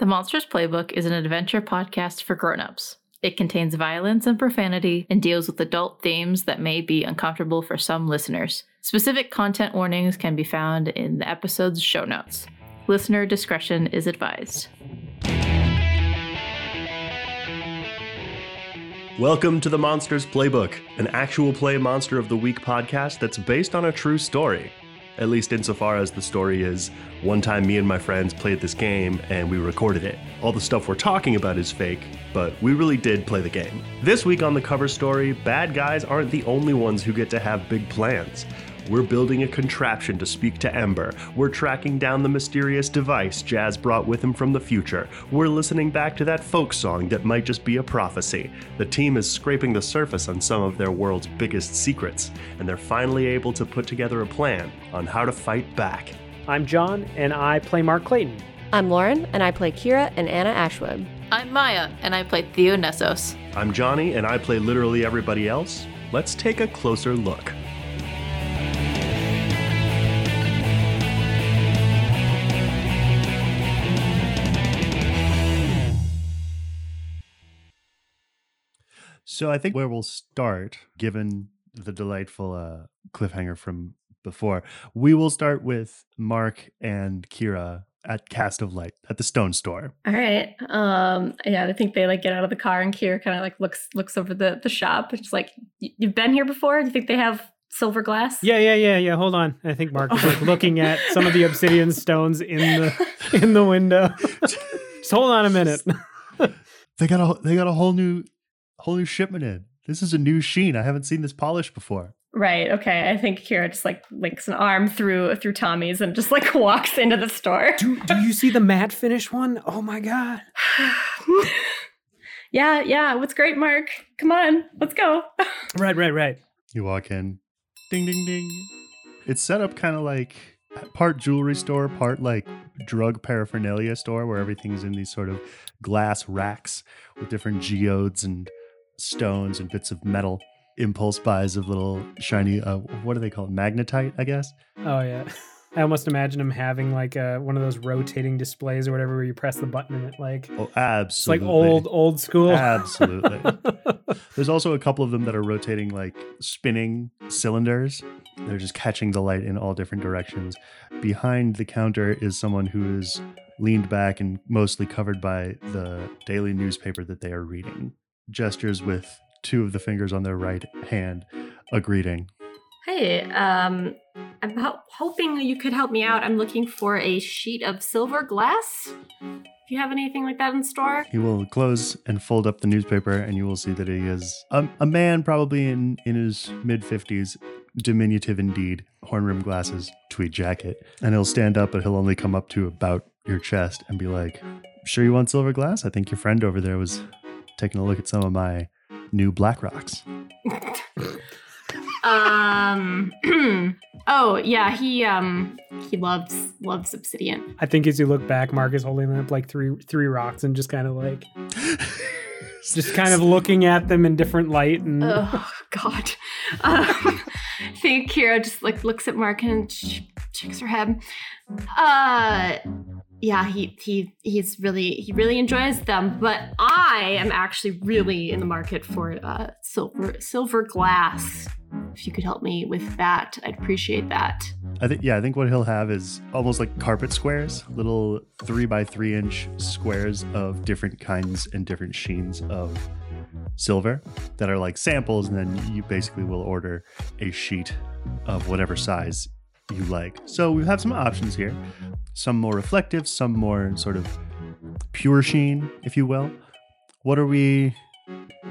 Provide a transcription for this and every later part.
The Monsters Playbook is an adventure podcast for grown-ups. It contains violence and profanity and deals with adult themes that may be uncomfortable for some listeners. Specific content warnings can be found in the episode's show notes. Listener discretion is advised. Welcome to the Monsters Playbook, an actual play Monster of the Week podcast that's based on a true story. At least insofar as the story is one time me and my friends played this game and we recorded it. All the stuff we're talking about is fake, but we really did play the game. This week on the cover story, bad guys aren't the only ones who get to have big plans. We're building a contraption to speak to Ember. We're tracking down the mysterious device Jazz brought with him from the future. We're listening back to that folk song that might just be a prophecy. The team is scraping the surface on some of their world's biggest secrets, and they're finally able to put together a plan on how to fight back. I'm John, and I play Mark Clayton. I'm Lauren, and I play Kira and Anna Ashwood. I'm Miah, and I play Theo Nessos. I'm Jonny, and I play literally everybody else. Let's take a closer look. So I think where we'll start, given the delightful uh, cliffhanger from before, we will start with Mark and Kira at Cast of Light at the Stone Store. All right. Um yeah, I think they like get out of the car and Kira kind of like looks looks over the the shop. It's like you've been here before? Do you think they have silver glass? Yeah, yeah, yeah, yeah. Hold on. I think Mark is like looking at some of the obsidian stones in the in the window. Just hold on a minute. They got a they got a whole new whole new shipment in. This is a new sheen. I haven't seen this polish before. Right. Okay. I think Kira just like links an arm through through Tommy's and just like walks into the store. do, do you see the matte finish one? Oh my god. yeah, yeah. What's great, Mark? Come on, let's go. Right, right, right. You walk in, ding ding ding. It's set up kind of like part jewelry store, part like drug paraphernalia store where everything's in these sort of glass racks with different geodes and stones and bits of metal. Impulse buys of little shiny, uh, what do they call it? Magnetite, I guess. Oh yeah. I almost imagine him having like a, one of those rotating displays or whatever where you press the button and it like Oh, it's absolutely. like old old school. Absolutely. There's also a couple of them that are rotating like spinning cylinders. They're just catching the light in all different directions. Behind the counter is someone who is leaned back and mostly covered by the daily newspaper that they are reading. Gestures with two of the fingers on their right hand, a greeting. Hey, um, I'm ho- hoping you could help me out. I'm looking for a sheet of silver glass. Do you have anything like that in store? He will close and fold up the newspaper, and you will see that he is a, a man, probably in, in his mid 50s, diminutive indeed, horn rimmed glasses, tweed jacket. And he'll stand up, but he'll only come up to about your chest and be like, Sure, you want silver glass? I think your friend over there was taking a look at some of my new black rocks. um. oh yeah, he um he loves loves obsidian. I think as you look back, Mark is holding up like three three rocks and just kind of like just kind of looking at them in different light and Oh God. Um, I think Kira just like looks at Mark and sh- shakes her head. Uh, yeah, he he he's really he really enjoys them, but I am actually really in the market for uh silver silver glass. If you could help me with that, I'd appreciate that. I think, yeah, I think what he'll have is almost like carpet squares, little three by three inch squares of different kinds and different sheens of silver that are like samples. And then you basically will order a sheet of whatever size you like. So we have some options here some more reflective, some more sort of pure sheen, if you will. What are we?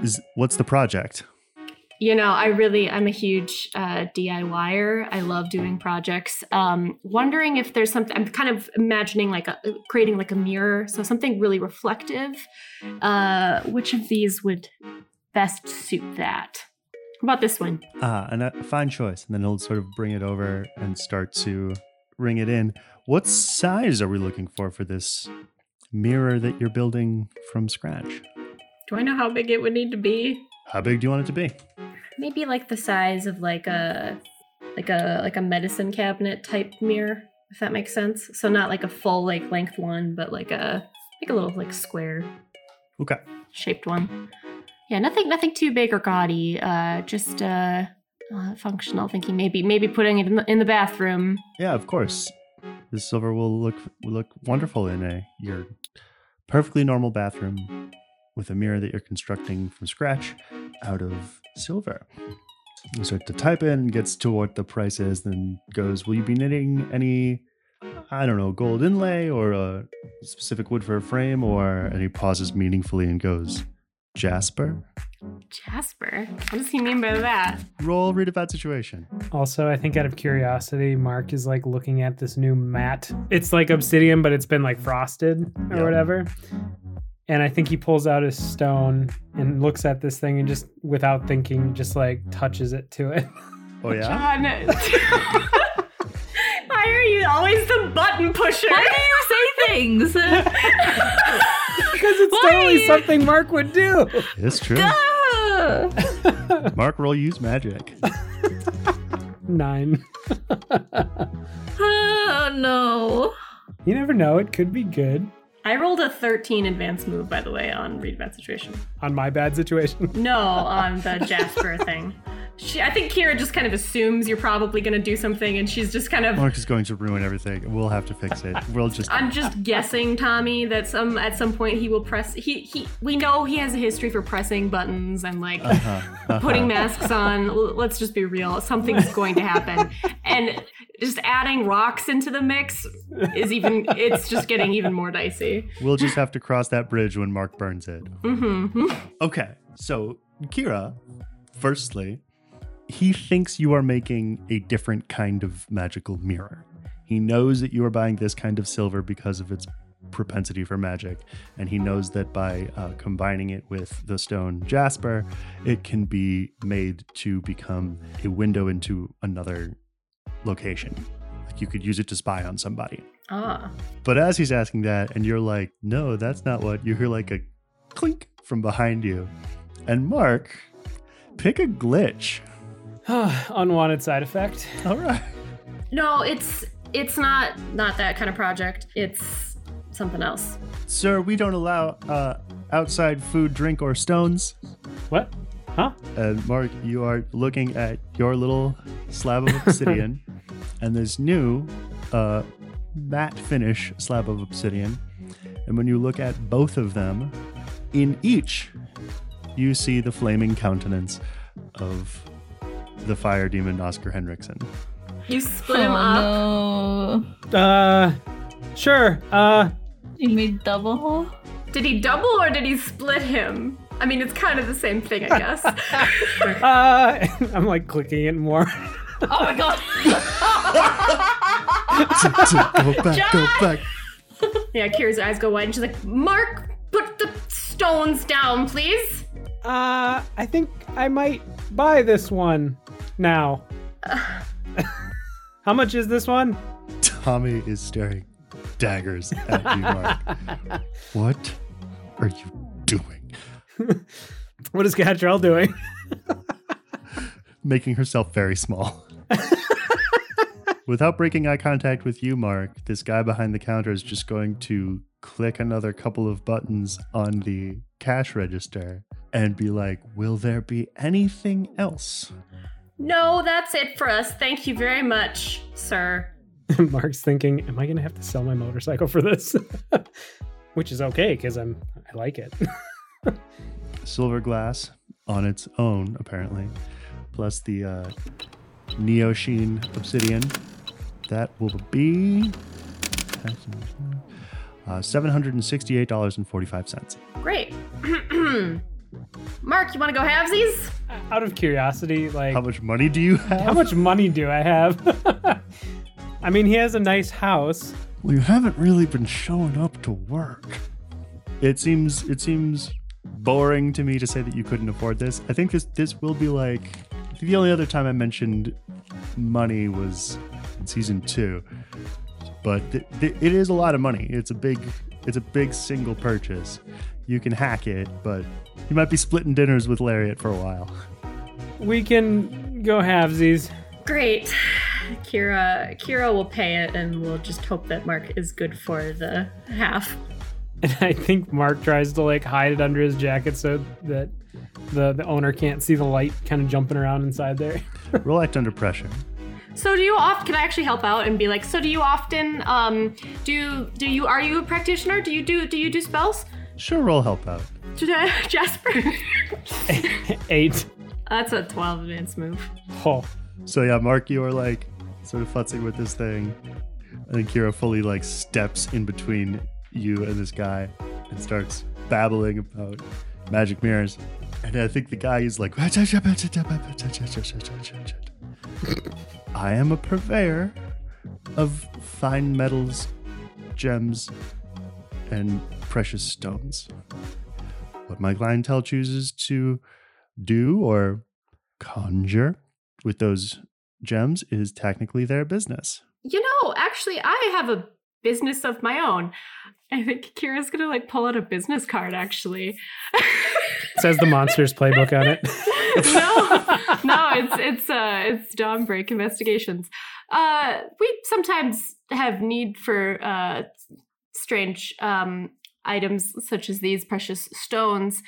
Is what's the project? You know, I really, I'm a huge uh, DIYer. I love doing projects. Um, wondering if there's something, I'm kind of imagining like a, creating like a mirror. So something really reflective. Uh, which of these would best suit that? How about this one? Ah, and a fine choice. And then he'll sort of bring it over and start to ring it in. What size are we looking for for this mirror that you're building from scratch? Do I know how big it would need to be? How big do you want it to be? Maybe like the size of like a like a like a medicine cabinet type mirror, if that makes sense. So not like a full like length one, but like a like a little like square Okay. shaped one. Yeah, nothing nothing too big or gaudy. Uh, just uh, uh functional. Thinking maybe maybe putting it in the, in the bathroom. Yeah, of course. This silver will look will look wonderful in a your perfectly normal bathroom with a mirror that you're constructing from scratch out of silver. You start to type in, gets to what the price is, then goes, Will you be knitting any I don't know, gold inlay or a specific wood for a frame? Or and he pauses meaningfully and goes, Jasper? Jasper. What does he mean by that? Roll read a bad situation. Also, I think out of curiosity, Mark is like looking at this new mat. It's like obsidian, but it's been like frosted or Yeah. whatever. And I think he pulls out his stone and looks at this thing and just, without thinking, just like touches it to it. Oh yeah? John. Why are you always the button pusher? Why do you say things? because it's Why? totally something Mark would do. It's true. Mark roll use magic. Nine. oh no. You never know. It could be good I rolled a 13 advance move, by the way, on read a bad situation. on my bad situation. No, on the Jasper thing. She, I think Kira just kind of assumes you're probably going to do something, and she's just kind of. Mark is going to ruin everything. We'll have to fix it. We'll just I'm just guessing, Tommy, that some at some point he will press. He he. We know he has a history for pressing buttons and like Uh-huh, uh-huh. putting masks on. L- Let's just be real. Something's going to happen, and just adding rocks into the mix is even. It's just getting even more dicey. We'll just have to cross that bridge when Mark burns it. Mm-hmm. Okay, so Kira, firstly, he thinks you are making a different kind of magical mirror. He knows that you are buying this kind of silver because of its propensity for magic, and he knows that by uh, combining it with the stone jasper, it can be made to become a window into another location. Like you could use it to spy on somebody. Ah. But as he's asking that, and you're like, no, that's not what, you hear like a clink from behind you. And Mark, pick a glitch. Unwanted side effect. All right. No, it's it's not not that kind of project. It's something else. Sir, we don't allow uh, outside food, drink, or stones. What? Huh? And Mark, you are looking at your little slab of obsidian and this new uh, matte finish slab of obsidian. And when you look at both of them, in each, you see the flaming countenance of the fire demon Oscar Henriksen. You split him up. oh no. Uh, sure. Uh, You made double hole? Did he double or did he split him? I mean, it's kind of the same thing, I guess. uh, I'm like clicking it more. Oh my god. go back, go back. yeah, Kira's eyes go wide and she's like, Mark, put the stones down, please. Uh, I think I might buy this one now. How much is this one? Tommy is staring daggers at you, Mark. what are you doing? What is Gatrell doing? making herself very small. Without breaking eye contact with you, Mark, this guy behind the counter is just going to click another couple of buttons on the cash register and be like, Will there be anything else? No, that's it for us. Thank you very much, sir. Mark's thinking, am I gonna have to sell my motorcycle for this? Which is okay because I'm I like it. Silver glass on its own, apparently, plus the uh, Neo Sheen obsidian. That will be uh, $768.45. Great. Mark, you want to go halvesies? Out of curiosity, like How much money do you have? how much money do I have? I mean, he has a nice house. Well, you haven't really been showing up to work. It seems it seems boring to me to say that you couldn't afford this. I think this this will be like the only other time I mentioned money was in season two, but th- th- it is a lot of money. It's a big it's a big single purchase. You can hack it, but you might be splitting dinners with Lariat for a while. We can go halvesies. Great. Kira Kira will pay it and we'll just hope that Mark is good for the half. And I think Mark tries to like hide it under his jacket so that the, the owner can't see the light kind of jumping around inside there. Roll act under pressure. So do you often? Can I actually help out and be like? So do you often? Um, do do you? Are you a practitioner? Do you do do you do spells? Sure, roll help out. Jasper. Eight. That's a twelve advance move. Oh, So yeah, Mark, you are like sort of futzing with this thing. I think Kira fully like steps in between you and this guy and starts babbling about magic mirrors. And I think the guy is like, I am a purveyor of fine metals, gems, and precious stones. What my clientele chooses to do or conjure with those gems is technically their business. You know, actually, I have a business of my own. I think Kira's gonna like pull out a business card. Actually, says the monsters playbook on it. no, no, it's it's uh it's Dawn Break Investigations. Uh, we sometimes have need for uh strange um items such as these precious stones,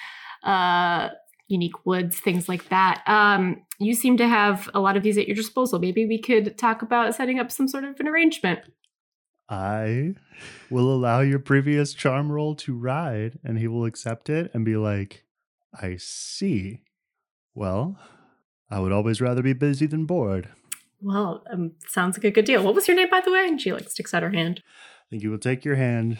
uh, unique woods, things like that. Um, you seem to have a lot of these at your disposal. Maybe we could talk about setting up some sort of an arrangement. I will allow your previous charm roll to ride, and he will accept it and be like, I see. Well, I would always rather be busy than bored. Well, um, sounds like a good deal. What was your name, by the way? And she like sticks out her hand. I think you will take your hand.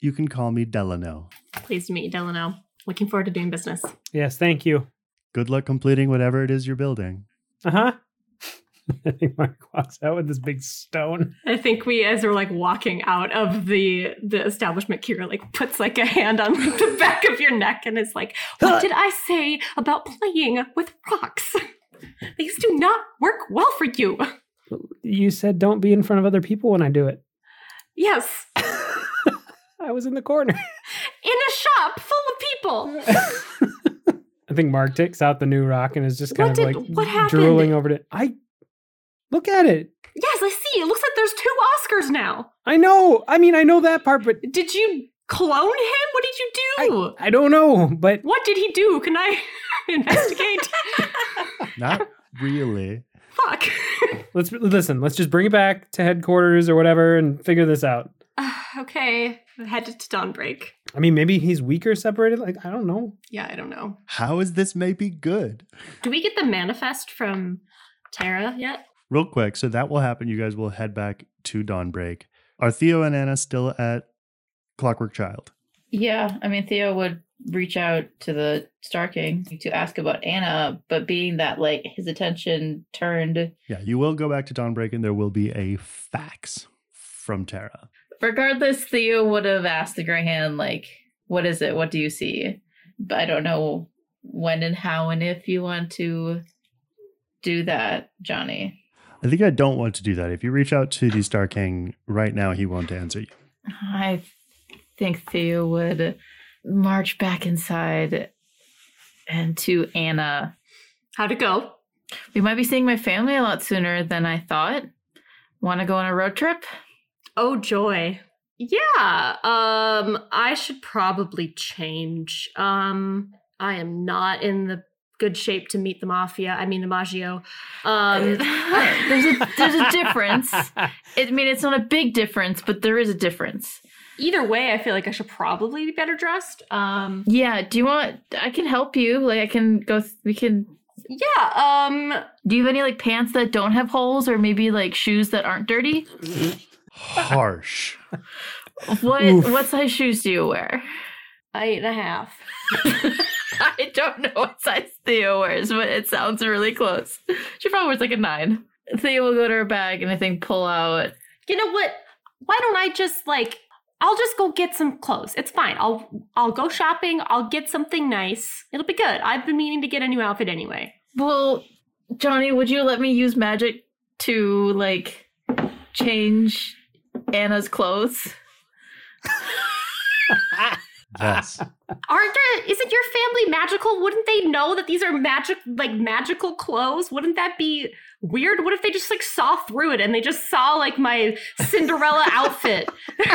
You can call me Delano. Pleased to meet you, Delano. Looking forward to doing business. yes, thank you. Good luck completing whatever it is you're building. Uh huh. I think Mark walks out with this big stone. I think we, as we're like walking out of the the establishment, Kira like puts like a hand on the back of your neck and is like, "What did I say about playing with rocks? These do not work well for you." You said don't be in front of other people when I do it. Yes, I was in the corner. in a shop full of people. I think Mark takes out the new rock and is just kind What of did- like what happened? drooling over it. I look at it. Yes, I see. It looks like there's two Oscars now. I know. I mean, I know that part, but Did you clone him? What did you do? I don't know. But what did he do? Can I investigate? Not really. Fuck. let's listen. Let's just bring it back to headquarters or whatever and figure this out. okay, headed to Dawnbreak. I mean, maybe he's weaker separated. Like I don't know. Yeah, I don't know. How is this maybe good? Do we get the manifest from Tara yet? Real quick, so that will happen. You guys will head back to Dawnbreak. Are Theo and Anna still at Clockwork Child? Yeah, I mean Theo would reach out to the Star King to ask about Anna, but being that like his attention turned Yeah, you will go back to Dawnbreak and there will be a fax from Tara. Regardless, Theo would have asked the Grey Hand, like, what is it? What do you see? But I don't know when and how and if you want to do that, Jonny. I think I don't want to do that. If you reach out to the Star King right now, he won't answer you. I think Theo would march back inside and to Anna. How'd it go? We might be seeing my family a lot sooner than I thought. Want to go on a road trip? Oh joy. Yeah. Um I should probably change. Um I am not in the good shape to meet the mafia. I mean the Maggio. Um there's a there's a difference. I mean, it's not a big difference, but there is a difference. either way, I feel like I should probably be better dressed. Um Yeah. Do you want? I can help you. Like, I can go. Th- we can. yeah, um Do you have any like pants that don't have holes, or maybe like shoes that aren't dirty? Harsh. What Oof. what size shoes do you wear? eight and a half. I don't know what size Theo wears, but it sounds really close. She probably wears like a nine. Theo will go to her bag and I think pull out. You know what? Why don't I just like I'll just go get some clothes. It's fine. I'll I'll go shopping. I'll get something nice. It'll be good. I've been meaning to get a new outfit anyway. Well, Jonny, would you let me use magic to like change Anna's clothes? Yes. Aren't there isn't your family magical? Wouldn't they know that these are magic like magical clothes? Wouldn't that be weird? What if they just like saw through it and they just saw like my Cinderella outfit?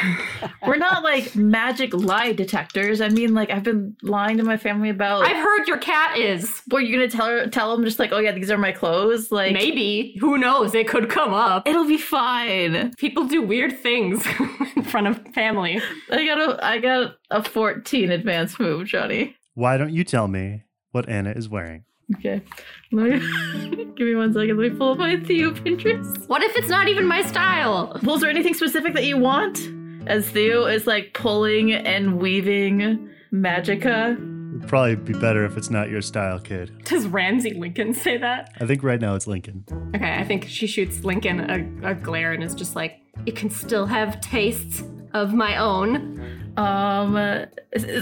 We're not like magic lie detectors. I mean, like I've been lying to my family about. I've heard your cat is. Were you gonna tell her, tell them just like, oh yeah, these are my clothes? Like Maybe. Who knows? It could come up. it'll be fine. People do weird things in front of family. I got a I got a fourteen advance move, Jonny. Why don't you tell me what Anna is wearing? Okay, let me give me one second. Let me pull up my Theo Pinterest. What if it's not even my style? Well, is there anything specific that you want? As Theo is like pulling and weaving magica. It'd probably be better if it's not your style, kid. Does Ramsey Lincoln say that? I think right now it's Lincoln. Okay, I think she shoots Lincoln a, a glare and is just like, it can still have tastes of my own. Um,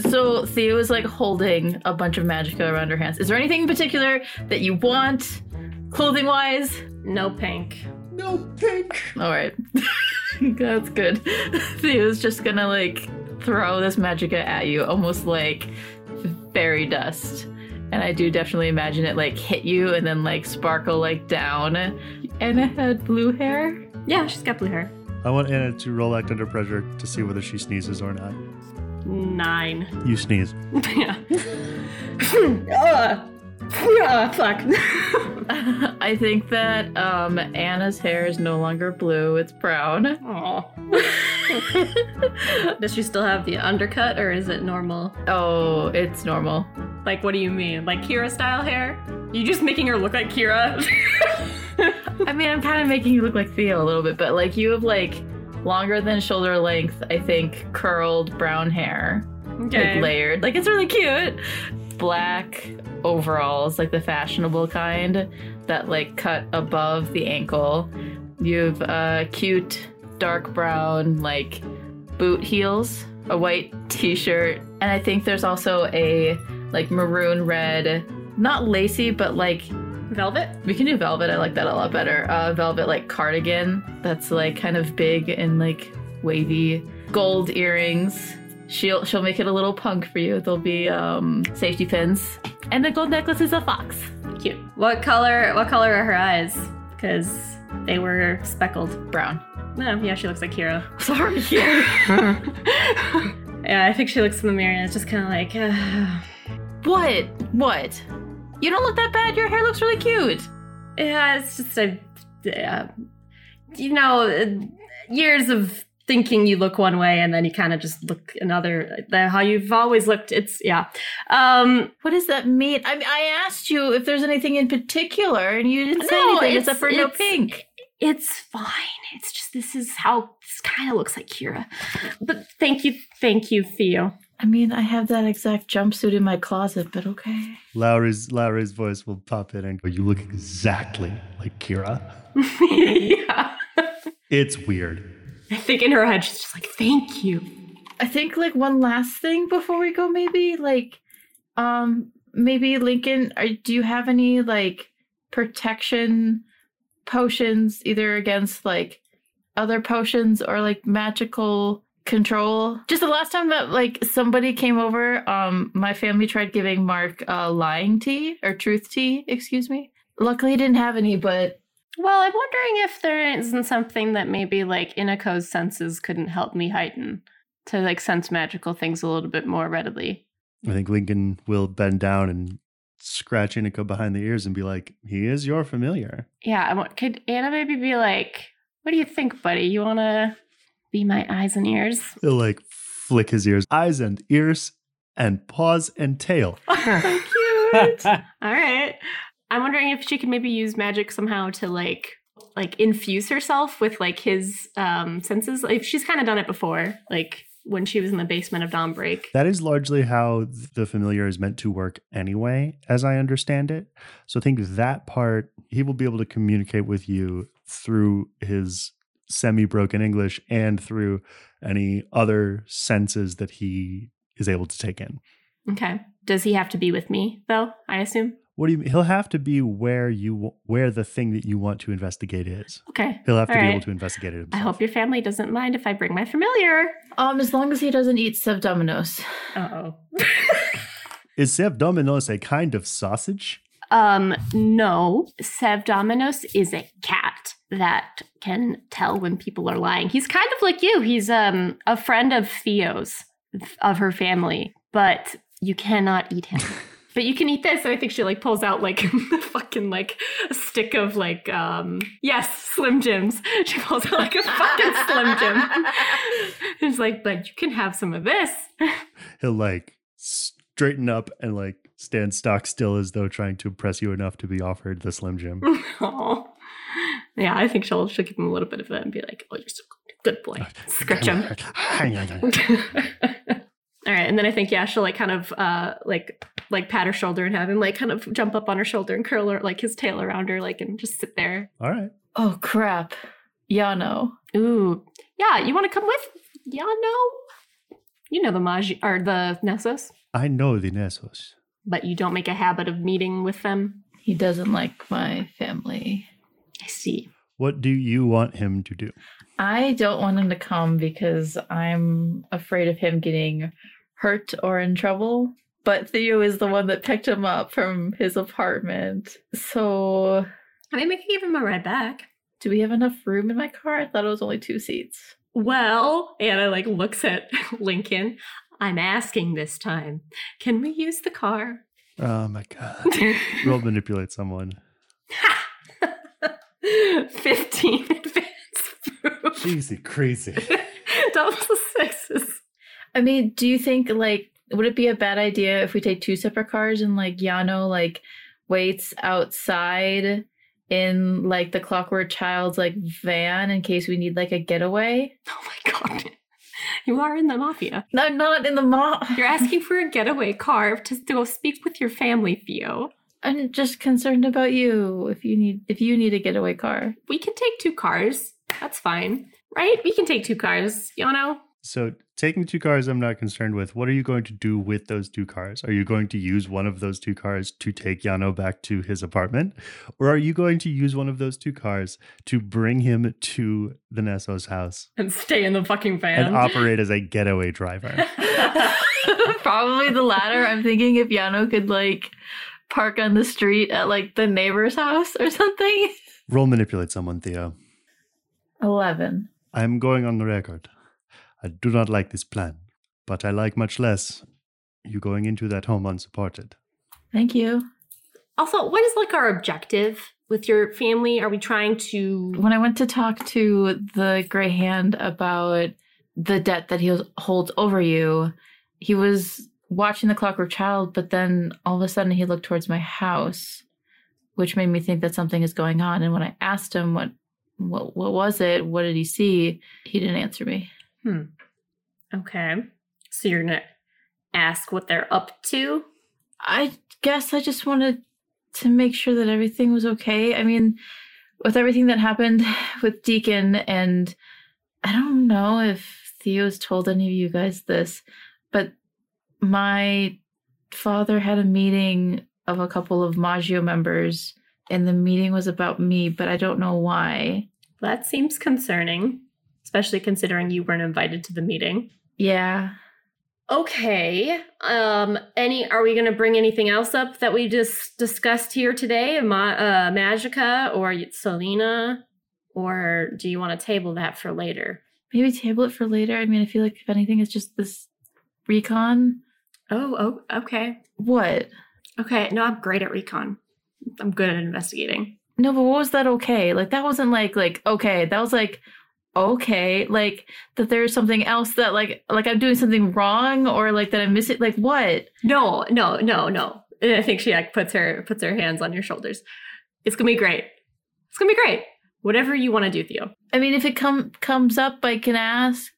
so Theo is like holding a bunch of magica around her hands. Is there anything in particular that you want, clothing wise? No pink. No pink. All right, that's good. Theo's just gonna like throw this magica at you, almost like fairy dust. And I do definitely imagine it like hit you and then like sparkle like down. Anna had blue hair. Yeah, she's got blue hair. I want Anna to roll act under pressure to see whether she sneezes or not. Nine. You sneeze. yeah. Ugh. Ah, fuck. I think that um, Anna's hair is no longer blue; it's brown. Aw. Does she still have the undercut or is it normal? Oh, it's normal. Like, what do you mean? Like Kira style hair? You just making her look like Kira? I mean, I'm kind of making you look like Theo a little bit, but like you have like longer than shoulder length, I think, curled brown hair, okay. like layered. Like it's really cute. Black overalls, like the fashionable kind that like cut above the ankle. You've uh, cute dark brown like boot heels, a white t-shirt, and I think there's also a like maroon red, not lacy, but like Velvet? we can do velvet. I like that a lot better. Uh, velvet like cardigan that's like kind of big and like wavy. Gold earrings. She'll she'll make it a little punk for you. There'll be um, safety pins, and the gold necklace is a fox. Cute. What color? What color are her eyes? Because they were speckled. Brown. No, yeah, she looks like Kira. Sorry. Kira. Yeah, I think she looks in the mirror and it's just kind of like, uh, what? What? You don't look that bad. Your hair looks really cute. yeah, it's just a, uh, you know, years of thinking you look one way and then you kind of just look another. How you've always looked. It's yeah. Um, What does that mean? I I asked you if there's anything in particular, and you didn't say No, anything it's- except for no pink. it's fine. It's just this is how this kind of looks like Kira. But thank you, thank you, Theo. I mean, I have that exact jumpsuit in my closet, but okay. Lowry's Lowry's voice will pop in and go, You look exactly like Kira. yeah. It's weird. I think in her head she's just like, thank you. I think like one last thing before we go, maybe like, um, maybe Lincoln, are, do you have any like protection potions, either against like other potions or like magical control? Just the last time that like somebody came over, um, my family tried giving Mark uh, lying tea or truth tea, excuse me. Luckily, he didn't have any, but Well, I'm wondering if there isn't something that maybe like Inako's senses couldn't help me heighten to like sense magical things a little bit more readily. I think Lincoln will bend down and scratch Inika behind the ears and be like, He is your familiar. Yeah, I want, could Anna maybe be like, "What do you think, buddy? You want to be my eyes and ears?" He'll like flick his ears, eyes and ears, and paws and tail. Oh, so cute. All right. I'm wondering if she could maybe use magic somehow to like like infuse herself with like his um senses. Like she's kind of done it before, like when she was in the basement of Dawnbreak. That is largely how the familiar is meant to work anyway, as I understand it. So I think that part, he will be able to communicate with you through his semi broken English and through any other senses that he is able to take in. Okay. Does he have to be with me though? I assume. What do you mean? He'll have to be where you where the thing that you want to investigate is. Okay. He'll have to All be able to investigate it I hope your family doesn't mind if I bring my familiar. um, as long as he doesn't eat Sevdominos. Uh oh. Is Sev Dominos a kind of sausage? Um, no, Sevdominos is a cat that can tell when people are lying. He's kind of like you. He's um a friend of Theo's of her family, but you cannot eat him. But you can eat this. And I think she like pulls out like a fucking like a stick of like um yes, Slim Jims. She pulls out like a fucking Slim Jim. It's like, but you can have some of this. He'll like straighten up and like stand stock still as though trying to impress you enough to be offered the Slim Jim. Aw. Yeah, I think she'll she'll give him a little bit of it and be like, "Oh, you're so good, good boy." Scratch him. All right, and then I think yeah, she'll like kind of uh like like pat her shoulder and have him like kind of jump up on her shoulder and curl her like his tail around her like and just sit there. All right. Oh crap. Yano. Ooh, yeah, you want to come with? Yeah, no. You know the Maggio or the Nessos, I know the Nessos. but you don't make a habit of meeting with them. He doesn't like my family. I see. What do you want him to do? I don't want him to come because I'm afraid of him getting hurt or in trouble. But Theo is the one that picked him up from his apartment. So, I mean, we can give him a ride back. do we have enough room in my car? I thought it was only two seats. Well, Anna like looks at Lincoln. I'm asking this time. Can we use the car? Oh my god. Roll manipulate someone. 15 advance proof. Jeezy crazy. Double the sixes. I mean, do you think like would it be a bad idea if we take two separate cars and like Yano like waits outside in like the Clockwork Child's like van in case we need like a getaway? Oh my god. You are in the mafia. No, not in the mall. You're asking for a getaway car to, to go speak with your family, Theo. I'm just concerned about you. If you need if you need a getaway car. We can take two cars. That's fine. Right? We can take two cars, you know? So taking two cars I'm not concerned with. What are you going to do with those two cars? Are you going to use one of those two cars to take Yano back to his apartment? Or are you going to use one of those two cars to bring him to the Nessos house And stay in the fucking van. and operate as a getaway driver? Probably the latter. I'm thinking if Yano could like park on the street at like the neighbor's house or something. Roll manipulate someone, Theo. 11. I'm going on the record. I do not like this plan, but I like much less you going into that home unsupported. Thank you. also, what is like our objective with your family? Are we trying to When I went to talk to the gray hand about the debt that he holds over you, he was watching the clockwork child, but then all of a sudden he looked towards my house, which made me think that something is going on. And when I asked him what what what was it, what did he see, he didn't answer me. Hmm. Okay. So you're gonna ask what they're up to? I guess I just wanted to make sure that everything was okay. I mean, with everything that happened with Deacon, and I don't know if Theo's told any of you guys this, but my father had a meeting of a couple of Maggio members, and the meeting was about me, but I don't know why. That seems concerning, especially considering you weren't invited to the meeting. Yeah. Okay. Um. Any? Are we going to bring anything else up that we just discussed here today? Ma- uh, Magica or Selena, or do you want to table that for later? Maybe table it for later. I mean, I feel like if anything, it's just this recon. Oh. Oh. Okay. What? Okay. No, I'm great at recon. I'm good at investigating. No, but what was that okay? Like that wasn't like like okay. That was like okay. Like that there's something else that like like I'm doing something wrong or like that I'm missing like what? No. No. No. No. And I think she like puts her puts her hands on your shoulders. It's gonna be great. It's gonna be great. Whatever you want to do, Theo. I mean if it come comes up I can ask.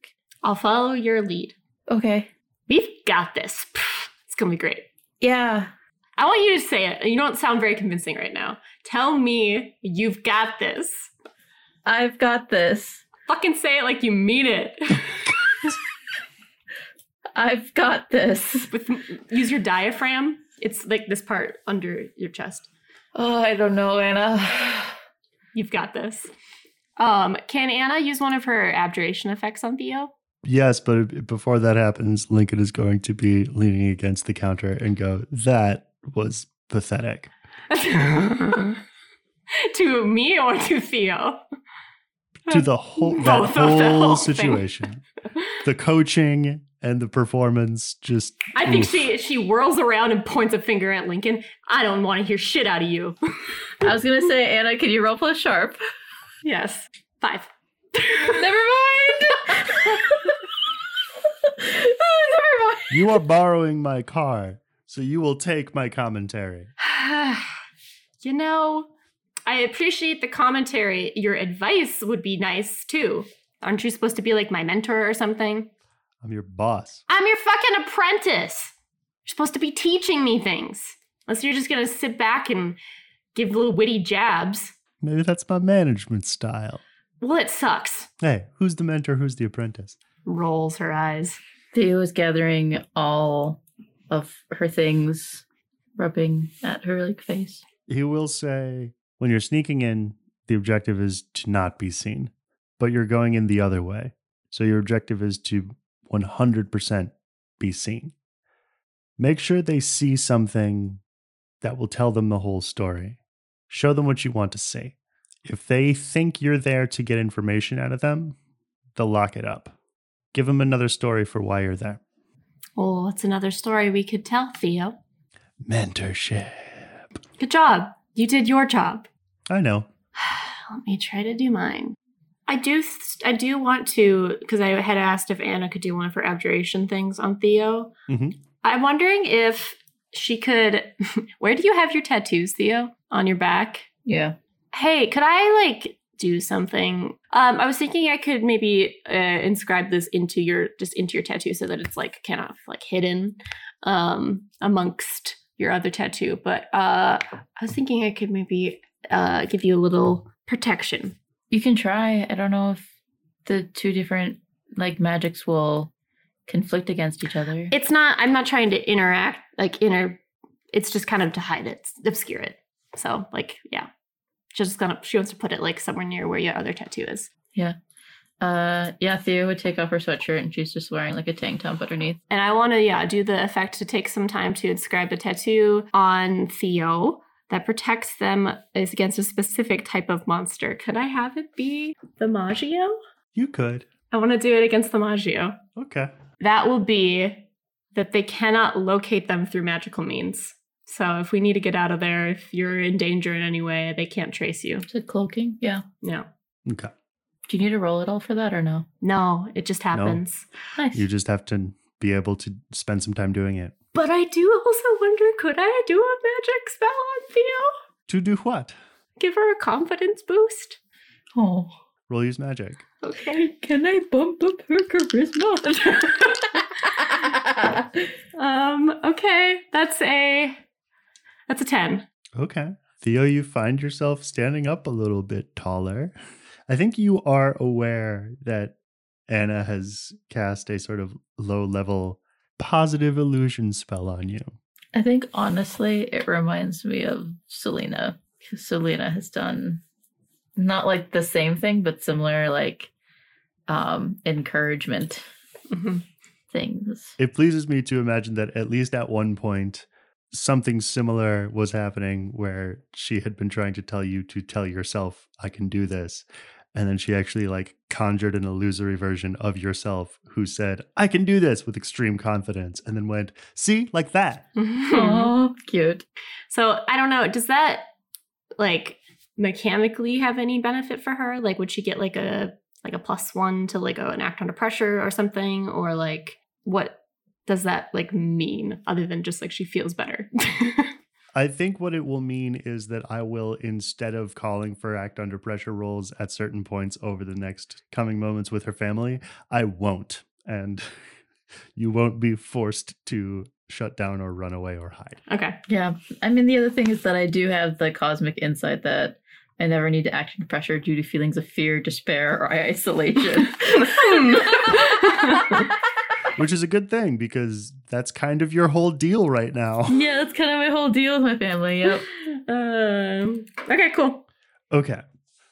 I'll follow your lead. Okay. We've got this. It's gonna be great. Yeah. I want you to say it. You don't sound very convincing right now. Tell me you've got this. I've got this. Fucking say it like you mean it. I've got this. With use your diaphragm. It's like this part under your chest. Oh, I don't know, Anna. You've got this. Um, can Anna use one of her abjuration effects on Theo? Yes, but before that happens, Lincoln is going to be leaning against the counter and go, That was pathetic. to me or to Theo? to the whole that Both of the whole whole situation. The coaching and the performance just I think oof. she she whirls around and points a finger at Lincoln. I don't want to hear shit out of you. I was gonna say, Anna, can you roll plus sharp? yes. Five. Never mind. Never mind. You are borrowing my car, so you will take my commentary. you know, I appreciate the commentary. Your advice would be nice too. Aren't you supposed to be like my mentor or something? I'm your boss. I'm your fucking apprentice. You're supposed to be teaching me things. Unless you're just gonna sit back and give little witty jabs. Maybe that's my management style. Well, it sucks. Hey, who's the mentor? Who's the apprentice? Rolls her eyes. Theo is gathering all of her things, rubbing at her like face. He will say, when you're sneaking in, the objective is to not be seen, but you're going in the other way. So your objective is to 100% be seen. Make sure they see something that will tell them the whole story. Show them what you want to see. If they think you're there to get information out of them, they'll lock it up. Give them another story for why you're there. Well, what's another story we could tell, Theo? Mentorship. Good job. You did your job. I know. Let me try to do mine. I do. I do want to because I had asked if Anna could do one of her abjuration things on Theo. Mhm. I'm wondering if she could. Where do you have your tattoos, Theo? On your back? Yeah. Hey, could I like do something? Um, I was thinking I could maybe uh, inscribe this into your just into your tattoo so that it's like kind of like hidden um amongst your other tattoo. But uh, I was thinking I could maybe uh give you a little protection. You can try. I don't know if the two different like magics will conflict against each other. It's not. I'm not trying to interact like inner. It's just kind of to hide it, obscure it. So like yeah, she's just gonna. She wants to put it like somewhere near where your other tattoo is. Yeah. Uh, yeah, Theo would take off her sweatshirt and she's just wearing like a tank top underneath. And I want to, yeah, do the effect to take some time to inscribe a tattoo on Theo that protects them is against a specific type of monster. Could I have it be the Maggio? You could. I want to do it against the Maggio. Okay. That will be that they cannot locate them through magical means. So if we need to get out of there, if you're in danger in any way, they can't trace you. Is it cloaking? Yeah. No. Okay. Do you need to roll at all for that or no? No, it just happens. Nice. You just have to be able to spend some time doing it. But I do also wonder could I do a magic spell on Theo? To do what? Give her a confidence boost? oh. Roll use magic. Okay. Can I bump up her charisma? Um, okay. That's a that's a 10. Okay. Theo, you find yourself standing up a little bit taller. I think you are aware that Anna has cast a sort of low level positive illusion spell on you. I think honestly, it reminds me of Selena. 'Cause Selena has done not like the same thing, but similar like um encouragement Mhm. things. It pleases me to imagine that at least at one point, something similar was happening where she had been trying to tell you to tell yourself, I can do this. And then she actually like conjured an illusory version of yourself who said, I can do this with extreme confidence. And then went, see, like that. Oh, cute. so I don't know. Does that like mechanically have any benefit for her? Like would she get like a like a plus one to like a, an act under pressure or something? Or like what does that like mean other than just like she feels better? I think what it will mean is that I will, instead of calling for act under pressure rolls at certain points over the next coming moments with her family, I won't. And you won't be forced to shut down or run away or hide. okay. Yeah. I mean, the other thing is that I do have the cosmic insight that I never need to act under pressure due to feelings of fear, despair, or isolation. Which is a good thing because that's kind of your whole deal right now. yeah, that's kind of my whole deal with my family. Yep. Um, okay, cool. Okay.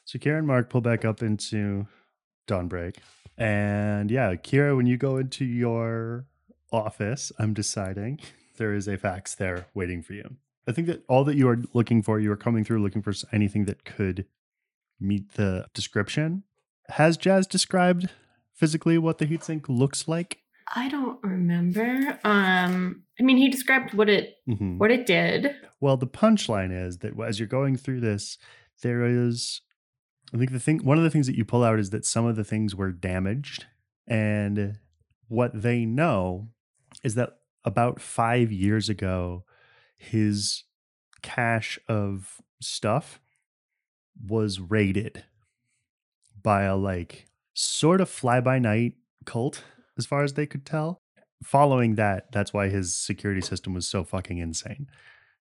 So Kira and Mark pull back up into Dawnbreak. And yeah, Kira, when you go into your office, I'm deciding there is a fax there waiting for you. I think that all that you are looking for, you are coming through looking for anything that could meet the description. Has Jazz described physically what the heatsink looks like? I don't remember. Um, I mean, he described what it Mhm. what it did. Well, the punchline is that as you're going through this, there is, I think the thing, one of the things that you pull out is that some of the things were damaged. And what they know is that about five years ago, his cache of stuff was raided by a like sort of fly by night cult, as far as they could tell. Following that, that's why his security system was so fucking insane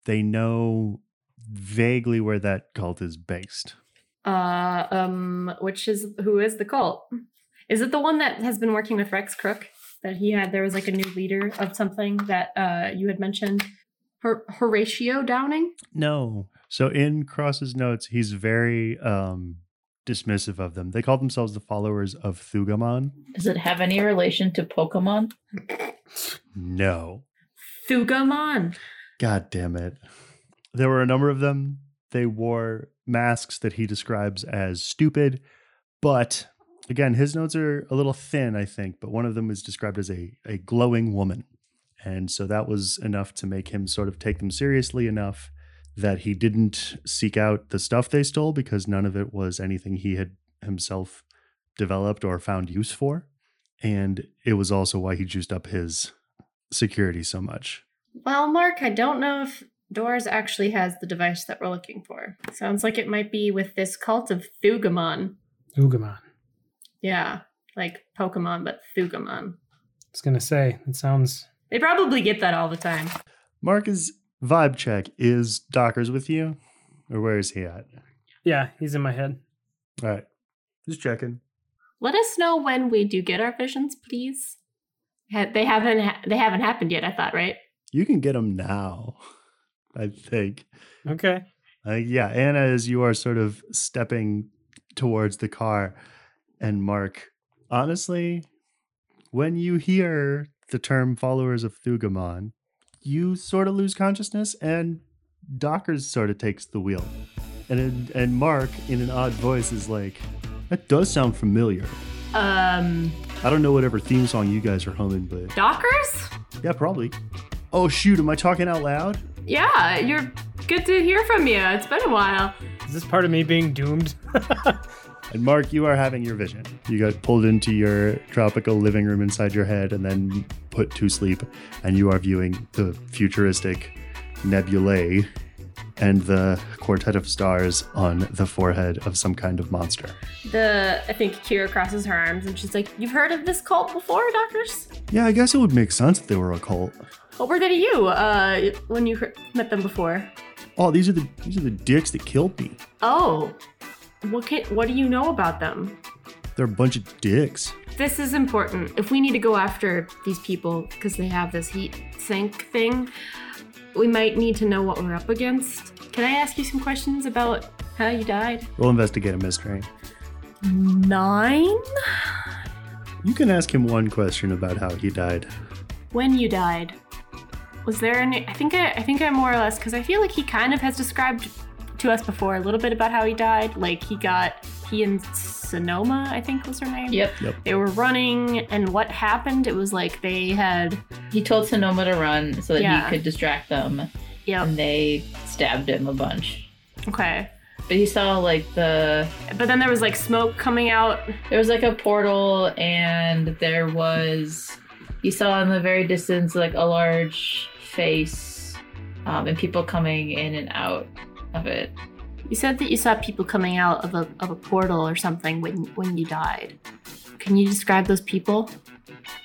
they know vaguely where that cult is based. Uh, um, which is who is the cult? Is it the one that has been working with Rex Crook? That he had there was like a new leader of something that uh you had mentioned, Hor- Horatio Downing. No. So in Cross's notes, he's very um dismissive of them. They call themselves the followers of Thugamon. Does it have any relation to Pokemon? No. Thugamon. God damn it. There were a number of them. They wore masks that he describes as stupid, but again, his notes are a little thin, I think, but one of them is described as a, a glowing woman. And so that was enough to make him sort of take them seriously enough that he didn't seek out the stuff they stole because none of it was anything he had himself developed or found use for. And it was also why he juiced up his security so much. Well, Mark, I don't know if Doors actually has the device that we're looking for. Sounds like it might be with this cult of Thugamon. Thugamon. Yeah, like Pokemon, but Thugamon. I was gonna say it sounds. They probably get that all the time. Marcus vibe check is Dockers with you, or where is he at? Yeah, he's in my head. All right, just checking. Let us know when we do get our visions, please. They haven't. They haven't happened yet. I thought, right? You can get them now, I think. Okay. Uh, yeah, Anna, as you are sort of stepping towards the car, and Mark, honestly, when you hear the term followers of Thugamon, you sort of lose consciousness, and Dockers sort of takes the wheel. And, and Mark, in an odd voice, is like, that does sound familiar. Um, I don't know whatever theme song you guys are humming, but Dockers? yeah, probably. Oh, shoot, am I talking out loud? Yeah, you're good to hear from you. It's been a while. Is this part of me being doomed? And Mark, you are having your vision. You got pulled into your tropical living room inside your head and then put to sleep, and you are viewing the futuristic nebulae and the quartet of stars on the forehead of some kind of monster. The I think Kira crosses her arms and she's like, "You've heard of this cult before, Dockers?" Yeah, I guess it would make sense if they were a cult. What were they to you? Uh, when you met them before? Oh, these are the these are the dicks that killed me. Oh, what can what do you know about them? They're a bunch of dicks. This is important. If we need to go after these people because they have this heat sink thing, we might need to know what we're up against. Can I ask you some questions about how you died? We'll investigate a mystery. Nine? You can ask him one question about how he died. When you died? Was there any? I think I, I think I more or less because I feel like he kind of has described to us before a little bit about how he died. Like he got he and Sonoma, I think was her name. Yep. They were running, and what happened? It was like they had. He told Sonoma to run so that Yeah. he could distract them, Yep. and they stabbed him a bunch. Okay. But he saw like the But then there was like smoke coming out. there was like a portal, and there was he saw in the very distance like a large face, um, and people coming in and out of it. You said that you saw people coming out of a of a portal or something when when you died. Can you describe those people?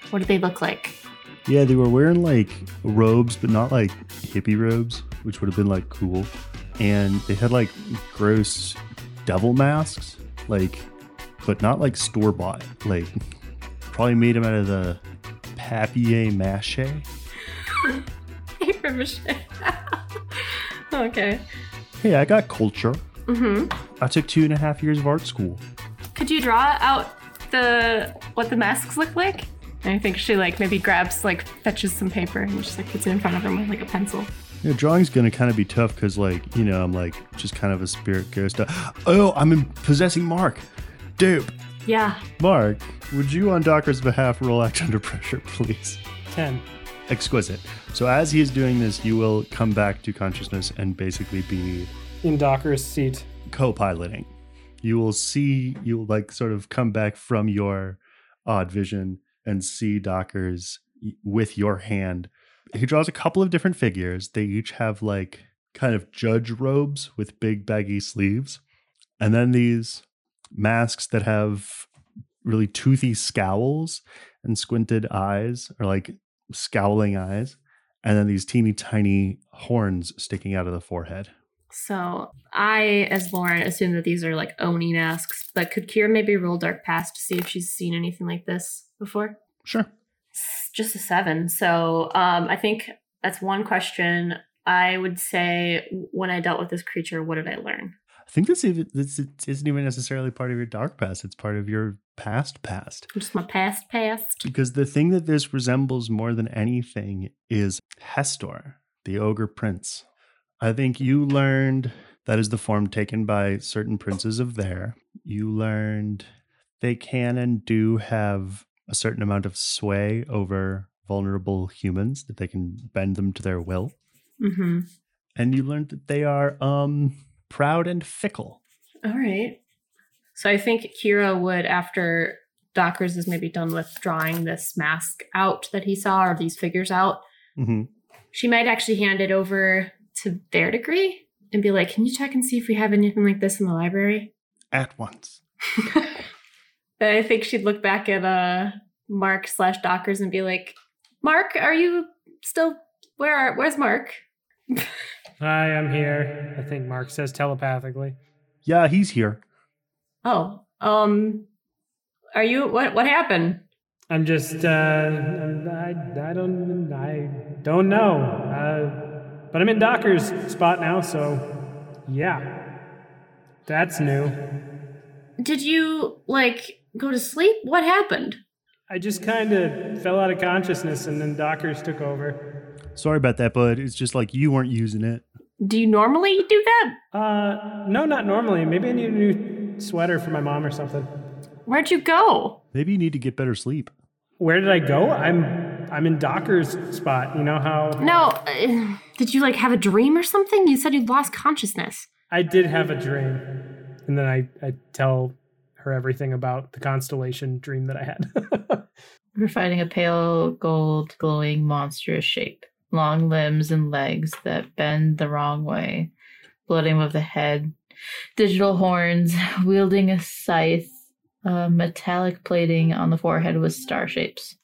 What did they look like? Yeah, they were wearing like robes, but not like hippie robes, which would have been like cool. And they had like gross devil masks, like, but not like store bought. Like, probably made them out of the papier mache. okay. Hey, I got culture. Mm-hmm. I took two and a half years of art school. Could you draw out the what the masks look like? And I think she like maybe grabs like fetches some paper and just like puts it in front of him with like a pencil. Yeah, drawing's gonna kind of be tough because, like, you know, I'm like just kind of a spirit ghost. Oh, I'm in possessing Mark. Dope. Yeah. Mark, would you, on Docker's behalf, roll act under pressure, please? 10. Exquisite. So as he is doing this, you will come back to consciousness and basically be In Docker's seat. co-piloting. You will see, you will like sort of come back from your odd vision and see Docker's with your hand. He draws a couple of different figures. They each have like kind of judge robes with big baggy sleeves. And then these masks that have really toothy scowls and squinted eyes or like scowling eyes. And then these teeny tiny horns sticking out of the forehead. So I, as Lauren, assume that these are like Oni masks. But could Kira maybe roll Dark Past to see if she's seen anything like this before? Sure. It's just a seven. So um, I think that's one question. I would say when I dealt with this creature, what did I learn? I think this, even, this isn't even necessarily part of your dark past. It's part of your past past. Just my past past. Because the thing that this resembles more than anything is Hestor, the ogre prince. I think you learned that is the form taken by certain princes of there. You learned they can and do have a certain amount of sway over vulnerable humans, that they can bend them to their will. Mm-hmm. And you learned that they are um proud and fickle. All right. So I think Kira would, after Dockers is maybe done with drawing this mask out that he saw or these figures out, hmm she might actually hand it over to Verdigris and be like, "Can you check and see if we have anything like this in the library?" At once. Then I think she'd look back at uh Mark slash Dockers and be like, "Mark, are you still where? Are, where's Mark?" Hi, I'm here. I think Mark says telepathically. Yeah, he's here. Oh, um, are you? What? What happened? I'm just, uh, I, I don't, I don't know. Uh, but I'm in Docker's spot now, so yeah. That's new. Did you like go to sleep? What happened? I just kind of fell out of consciousness and then Dockers took over. Sorry about that, bud. It's just like you weren't using it. Do you normally do that? Uh, no, not normally. Maybe I need a new sweater for my mom or something. Where'd you go? Maybe you need to get better sleep. Where did I go? I'm I'm in Docker's spot. You know how No, uh, did you like have a dream or something? You said you'd lost consciousness. I did have a dream, and then I I tell her everything about the constellation dream that I had. We're fighting a pale gold glowing monstrous shape. Long limbs and legs that bend the wrong way. Floating above the head. Digital horns, wielding a scythe. Uh, metallic plating on the forehead with star shapes.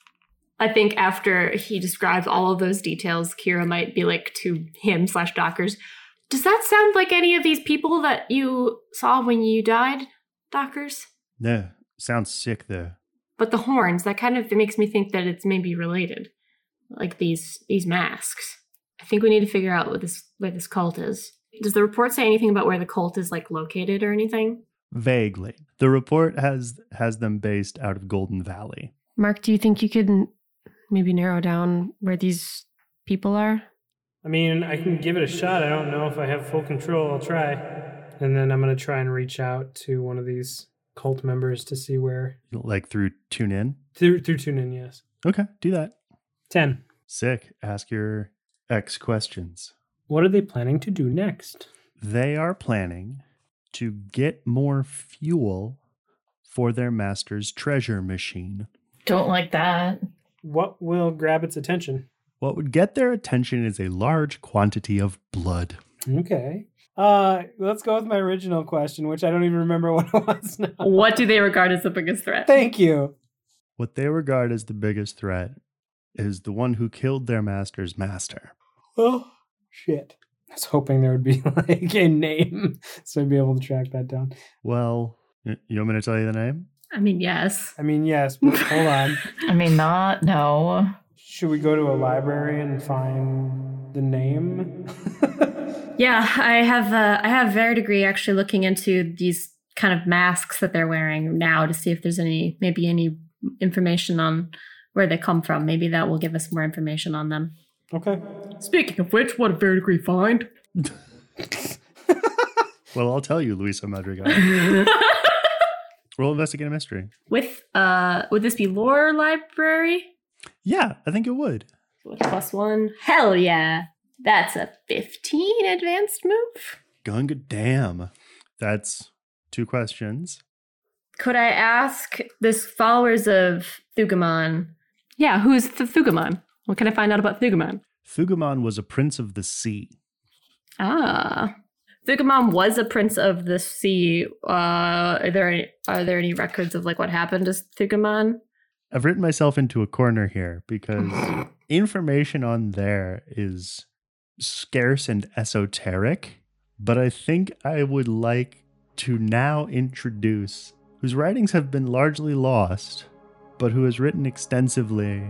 I think after he describes all of those details, Kira might be like to him slash Dockers. Does that sound like any of these people that you saw when you died, Dockers? No, sounds sick though. But the horns, that kind of makes me think that it's maybe related. Like these these masks. I think we need to figure out what this where this cult is. Does the report say anything about where the cult is like located or anything? Vaguely. The report has has them based out of Golden Valley. Mark, do you think you could maybe narrow down where these people are? I mean, I can give it a shot. I don't know if I have full control. I'll try, and then I'm gonna try and reach out to one of these cult members to see where Like through tune in. through through tune in. Yes, Okay, do that. Ten. Sick. Ask your X questions. What are they planning to do next? They are planning to get more fuel for their master's treasure machine. Don't like that. What will grab its attention? What would get their attention is a large quantity of blood. Okay. Uh, let's go with my original question, which I don't even remember what it was now. What do they regard as the biggest threat? Thank you. What they regard as the biggest threat is the one who killed their master's master. Oh shit! I was hoping there would be like a name, so I'd be able to track that down. Well, you want me to tell you the name? I mean, yes. I mean, yes, but hold on. I mean, not, no. Should we go to a library and find the name? Yeah, I have uh, I have Verdigris actually looking into these kind of masks that they're wearing now to see if there's any maybe any information on where they come from. Maybe that will give us more information on them. Okay. Speaking of which, what a verdigris find. Well, I'll tell you, Luisa Madrigal. Roll investigate a mystery. With uh, would this be lore library? Yeah, I think it would. With plus one. Hell yeah, that's a fifteen advanced move. Gunga damn. That's two questions. Could I ask this followers of Thugamon? Yeah, who's the Thugamon? What can I find out about Thugamon? Thugamon was a prince of the sea. Ah. Thugamon was a prince of the sea. Uh, are there any, are there any records of like what happened to Thugamon? I've written myself into a corner here because information on there is scarce and esoteric, but I think I would like to now introduce whose writings have been largely lost, but who has written extensively.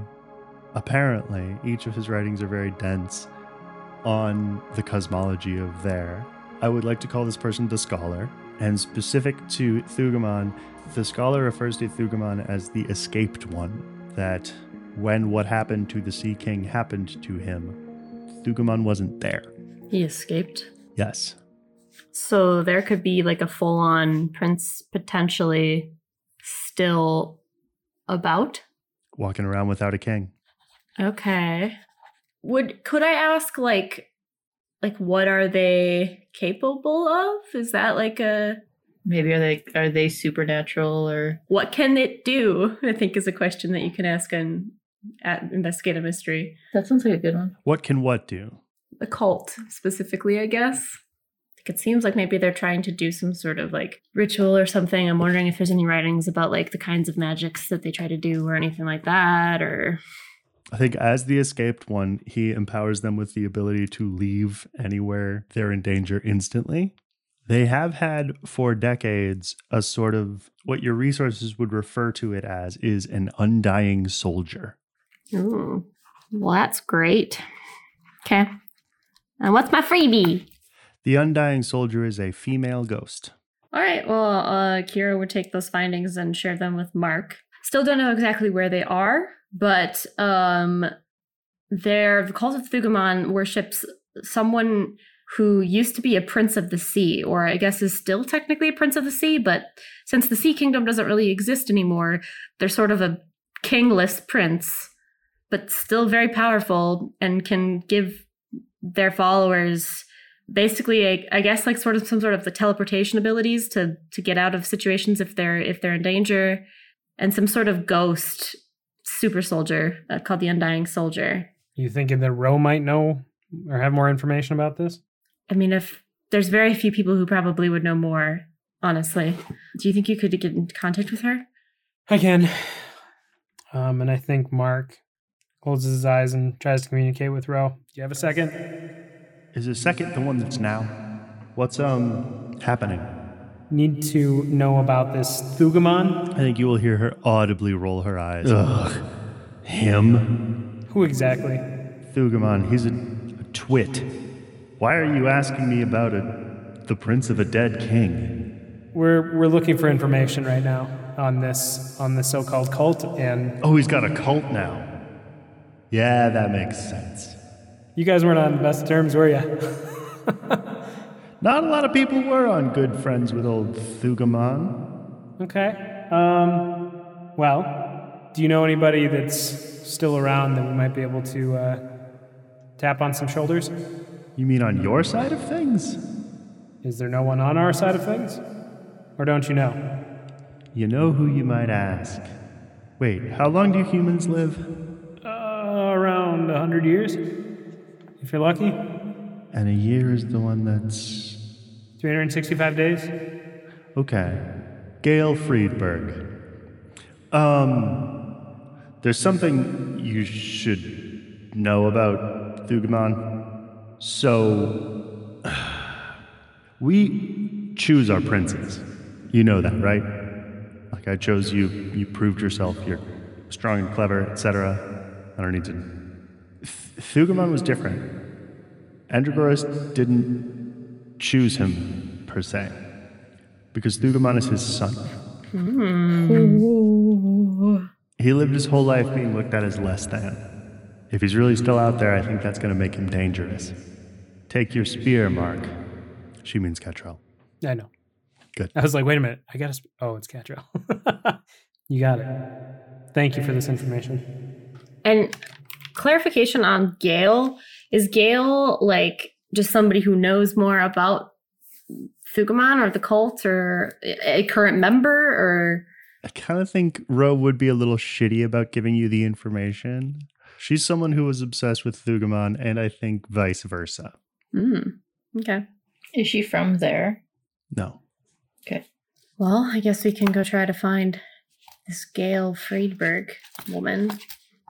Apparently, each of his writings are very dense on the cosmology of there. I would like to call this person the scholar, and specific to Thugamon, the scholar refers to Thugamon as the escaped one, that when what happened to the Sea King happened to him, Thugamon wasn't there. He escaped. Yes. So there could be like a full on prince potentially still about. Walking around without a king. Okay. Would could I ask like like what are they capable of? Is that like a Maybe are they are they supernatural or what can it do? I think is a question that you can ask and at investigate a mystery. that sounds like a good one. What can what do? A cult specifically, I guess. It seems like maybe they're trying to do some sort of like ritual or something. I'm wondering if there's any writings about like the kinds of magics that they try to do or anything like that or I think as the escaped one, he empowers them with the ability to leave anywhere they're in danger instantly. They have had for decades a sort of what your resources would refer to it as is an undying soldier. Ooh. Well, that's great. Okay. And what's my freebie? The undying soldier is a female ghost. All right. Well, uh, Kira would take those findings and share them with Mark. Still don't know exactly where they are, but um, they're, the cult of Thugamon worships someone who used to be a prince of the sea, or I guess is still technically a prince of the sea, but since the Sea Kingdom doesn't really exist anymore, they're sort of a kingless prince, but still very powerful and can give their followers basically I, I guess like sort of some sort of the teleportation abilities to to get out of situations if they're if they're in danger and some sort of ghost super soldier uh, called the undying soldier You thinking that Ro might know or have more information about this? i mean if there's very few people who probably would know more honestly do you think you could get in contact with her I can. Um, and I think Mark closes his eyes and tries to communicate with Ro. Do you have a second? Is the second the one that's now? What's um happening? Need to know about this Thugamon? I think you will hear her audibly roll her eyes. Ugh. Him? Who exactly? Thugamon, he's a, a twit. Why are you asking me about a the prince of a dead king? We're we're looking for information right now on this on this so-called cult, and Oh, he's got a cult now. Yeah, that makes sense. You guys weren't on the best terms, were you? Not a lot of people were on good friends with old Thugamon. Okay. Um. Well, do you know anybody that's still around that we might be able to uh, tap on some shoulders? You mean on your side of things? Is there no one on our side of things, or don't you know? You know who you might ask. Wait, how long do humans live? Uh, around a hundred years, if you're lucky. And a year is the one that's 365 days. Okay. Gail Friedberg. Um, there's something you should know about Thugamon. So, we choose our princes. You know that, right? Like I chose you, you proved yourself, you're strong and clever, etc. I don't need to. Th- Thugamon was different. Andragoras didn't choose him, per se because Thugamon is his son. He lived his whole life being looked at as less than. If he's really still out there, I think that's going to make him dangerous. Take your spear, Mark. She means Ketrel. I know. Good. I was like, wait a minute. I got to. Sp- oh, it's Catrell. you got it. Thank you for this information. And clarification on Gail is Gail like just somebody who knows more about Thugamon or the cult or a current member or I kind of think Ro would be a little shitty about giving you the information. She's someone who was obsessed with Thugamon, and I think vice versa. mm, okay. Is she from there? No. Okay. Well, I guess we can go try to find this Gail Friedberg woman.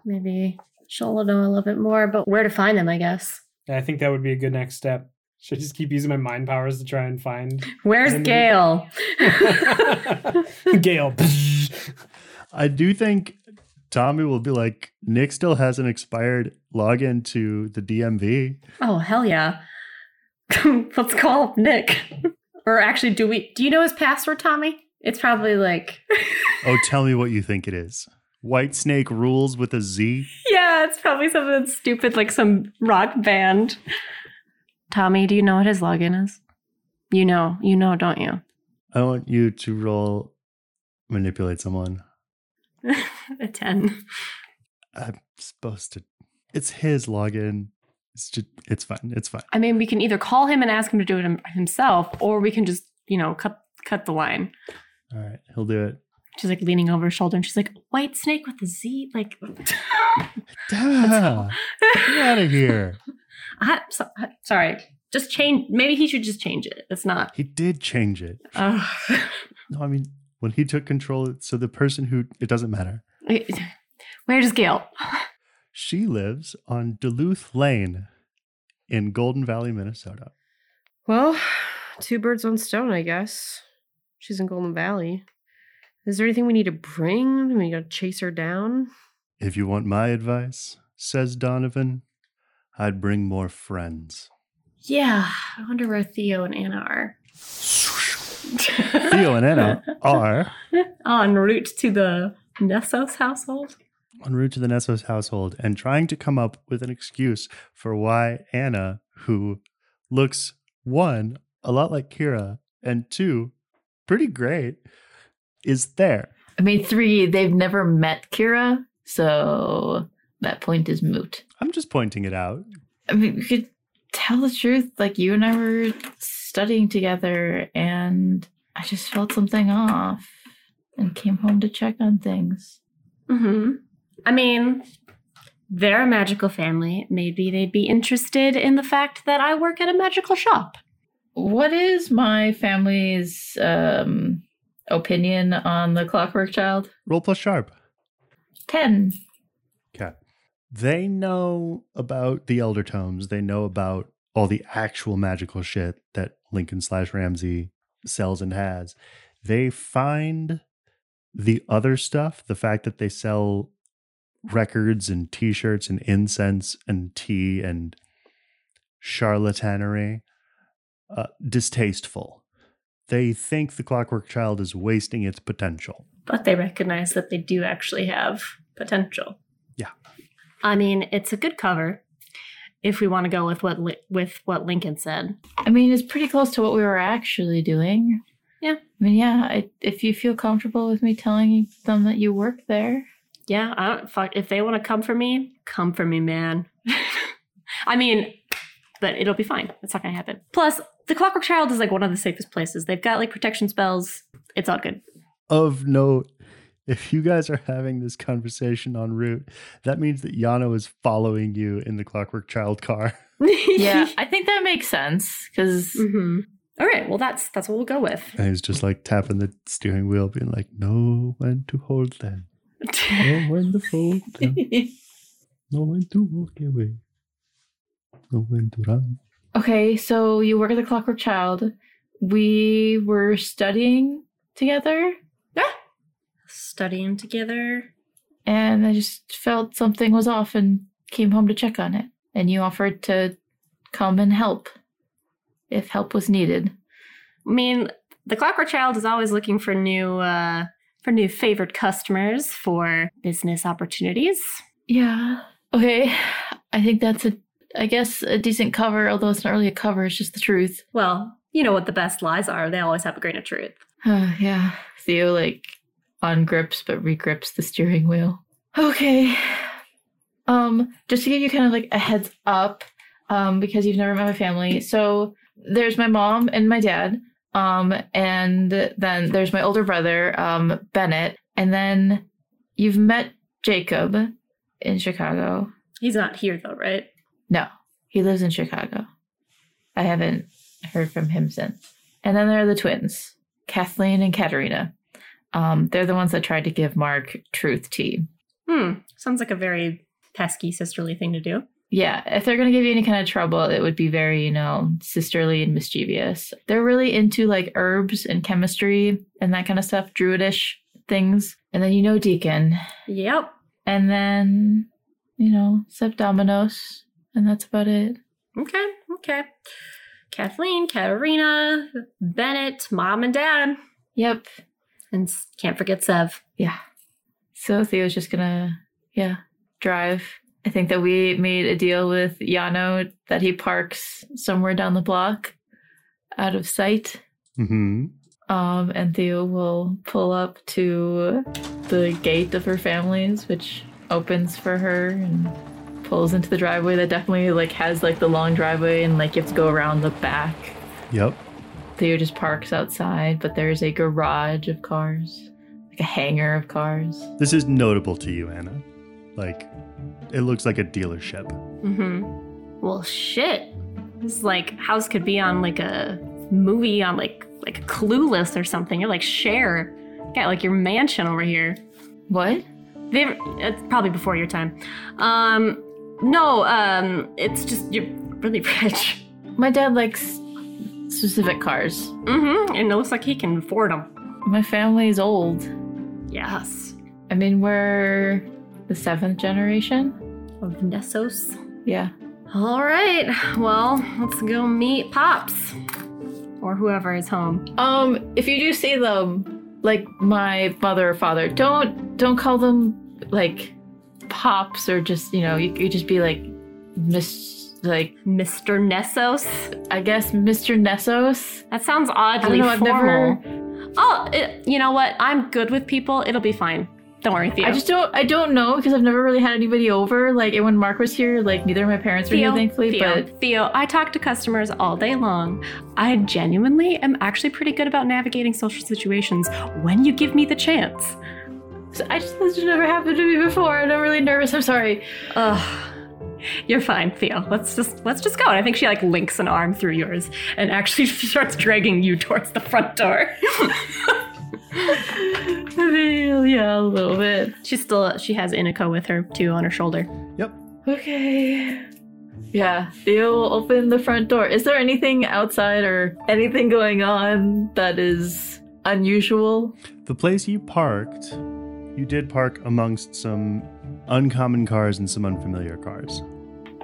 Maybe she'll know a little bit more about where to find them, I guess. I think that would be a good next step. Should I just keep using my mind powers to try and find Where's And- Gail? Gail? I do think Tommy will be like, Nick still has an expired login to the DMV. oh, hell yeah. Let's call Nick. or actually, do we do you know his password, Tommy? It's probably like Oh, tell me what you think it is. White Snake rules with a Z. Yeah, it's probably something stupid like some rock band. Tommy, do you know what his login is? You know, you know, don't you? I want you to roll manipulate someone. A 10. I'm supposed to. It's his login. It's just. It's fine. It's fine. I mean, we can either call him and ask him to do it himself, or we can just, you know, cut cut the line. All right, he'll do it. She's like leaning over her shoulder and she's like, White snake with a Z? Like, Duh, get out of here. I, so, I- sorry. Just change. Maybe he should just change it. It's not. He did change it. Uh, No, I mean when he took control. So the person who it doesn't matter. where's Gail? She lives on Duluth Lane in Golden Valley, Minnesota. Well, two birds, on stone, I guess. She's in Golden Valley. Is there anything we need to bring? We gotta chase her down? If you want my advice, says Donovan, I'd bring more friends. Yeah. I wonder where Theo and Anna are. Theo and Anna are en route to the Nessos household. en route to the Nessos household and trying to come up with an excuse for why Anna, who looks one, a lot like Kira, and two, pretty great, is there. I mean, three, they've never met Kira, so that point is moot. I'm just pointing it out. I mean, we could tell the truth. Like, you and I were studying together, and I just felt something off and came home to check on things. Mm-hmm. I mean, they're a magical family. Maybe they'd be interested in the fact that I work at a magical shop. What is my family's um, opinion on the Clockwork Child? Roll plus sharp. 10. Okay. They know about the Elder Tomes. They know about all the actual magical shit that Lincoln slash Ramsey sells and has. They find the other stuff, the fact that they sell records and t shirts and incense and tea and charlatanery, uh, distasteful. They think the Clockwork Child is wasting its potential. But they recognize that they do actually have potential. Yeah. I mean, it's a good cover if we want to go with what Li- with what Lincoln said. I mean, it's pretty close to what we were actually doing. Yeah. I mean, yeah, I, if you feel comfortable with me telling them that you work there. Yeah, I don't fuck if they want to come for me, come for me, man. I mean, but it'll be fine. It's not gonna happen. Plus, the Clockwork Child is like one of the safest places. They've got like protection spells. It's all good. of note, if you guys are having this conversation en route, that means that Yano is following you in the Clockwork Child car. Yeah, I think that makes sense because hmm All right. Well, that's that's what we'll go with. And he's just like tapping the steering wheel, being like, know when to hold them, know when to fold them, know when to walk away, know when to run. Okay, so you work at the Clockwork Child. We were studying together, Yeah. Studying together. and I just felt something was off and came home to check on it. And you offered to come and help if help was needed. I mean, the Clockwork Child is always looking for new uh for new favored customers for business opportunities. Yeah. Okay. I think that's a, I guess, a decent cover, although it's not really a cover, it's just the truth. Well, you know what the best lies are. They always have a grain of truth. Uh, yeah. Theo, like, ungrips but regrips the steering wheel. Okay. Um, just to give you kind of like a heads up, um, because you've never met my family. So there's my mom and my dad. Um, and then there's my older brother, um, Bennett. And then you've met Jacob in Chicago. He's not here though, right? No, he lives in Chicago. I haven't heard from him since. And then there are the twins, Kathleen and Katerina. Um, they're the ones that tried to give Mark truth tea. Hmm. Sounds like a very pesky sisterly thing to do. Yeah, if they're going to give you any kind of trouble, it would be very, you know, sisterly and mischievous. They're really into like herbs and chemistry and that kind of stuff, druidish things. And then you know Deacon. Yep. And then, you know, Sepdominos. And that's about it. Okay. Okay. Kathleen, Katerina, Bennett, mom and dad. Yep. And can't forget Sev. Yeah. So Theo's just gonna, yeah, drive. I think that we made a deal with Yano that he parks somewhere down the block out of sight. Mm-hmm. Um, and Theo will pull up to the gate of her family's, which opens for her and pulls into the driveway that definitely like has like the long driveway and like you have to go around the back. Yep. Theo just parks outside, but there's a garage of cars, like a hangar of cars. This is notable to you, Anna. Like, it looks like a dealership. Mm-hmm. Well, shit. This like house could be on like a movie on like like Clueless or something. You're like Cher. Got like your mansion over here. What? They it's probably before your time. Um, no, um, it's just you're really rich. My dad likes specific cars. Mm-hmm. And it looks like he can afford them. My family's old. Yes. I mean, we're the seventh generation. Of Nessos. Yeah. All right. Well, let's go meet Pops or whoever is home. Um, if you do see them, like my mother or father, don't don't call them like pops or just you know you could just be like Miss like Mr. Nessos. I guess Mr. Nessos. That sounds I oddly know. I've formal. never. Oh, it, you know what? I'm good with people. It'll be fine. Don't worry, Theo. I just don't. I don't know because I've never really had anybody over. Like and when Mark was here, like neither of my parents were Theo, here, thankfully. Theo, But Theo, I talk to customers all day long. I genuinely am actually pretty good about navigating social situations when you give me the chance. I just this has never happened to me before, and I'm really nervous. I'm sorry. Ugh. You're fine, Theo. Let's just let's just go. And I think she like links an arm through yours and actually starts dragging you towards the front door. Yeah, a little bit. She's still she has Inico with her too on her shoulder. Yep. Okay. Yeah, Theo will open the front door. Is there anything outside or anything going on that is unusual? The place you parked, you did park amongst some uncommon cars and some unfamiliar cars.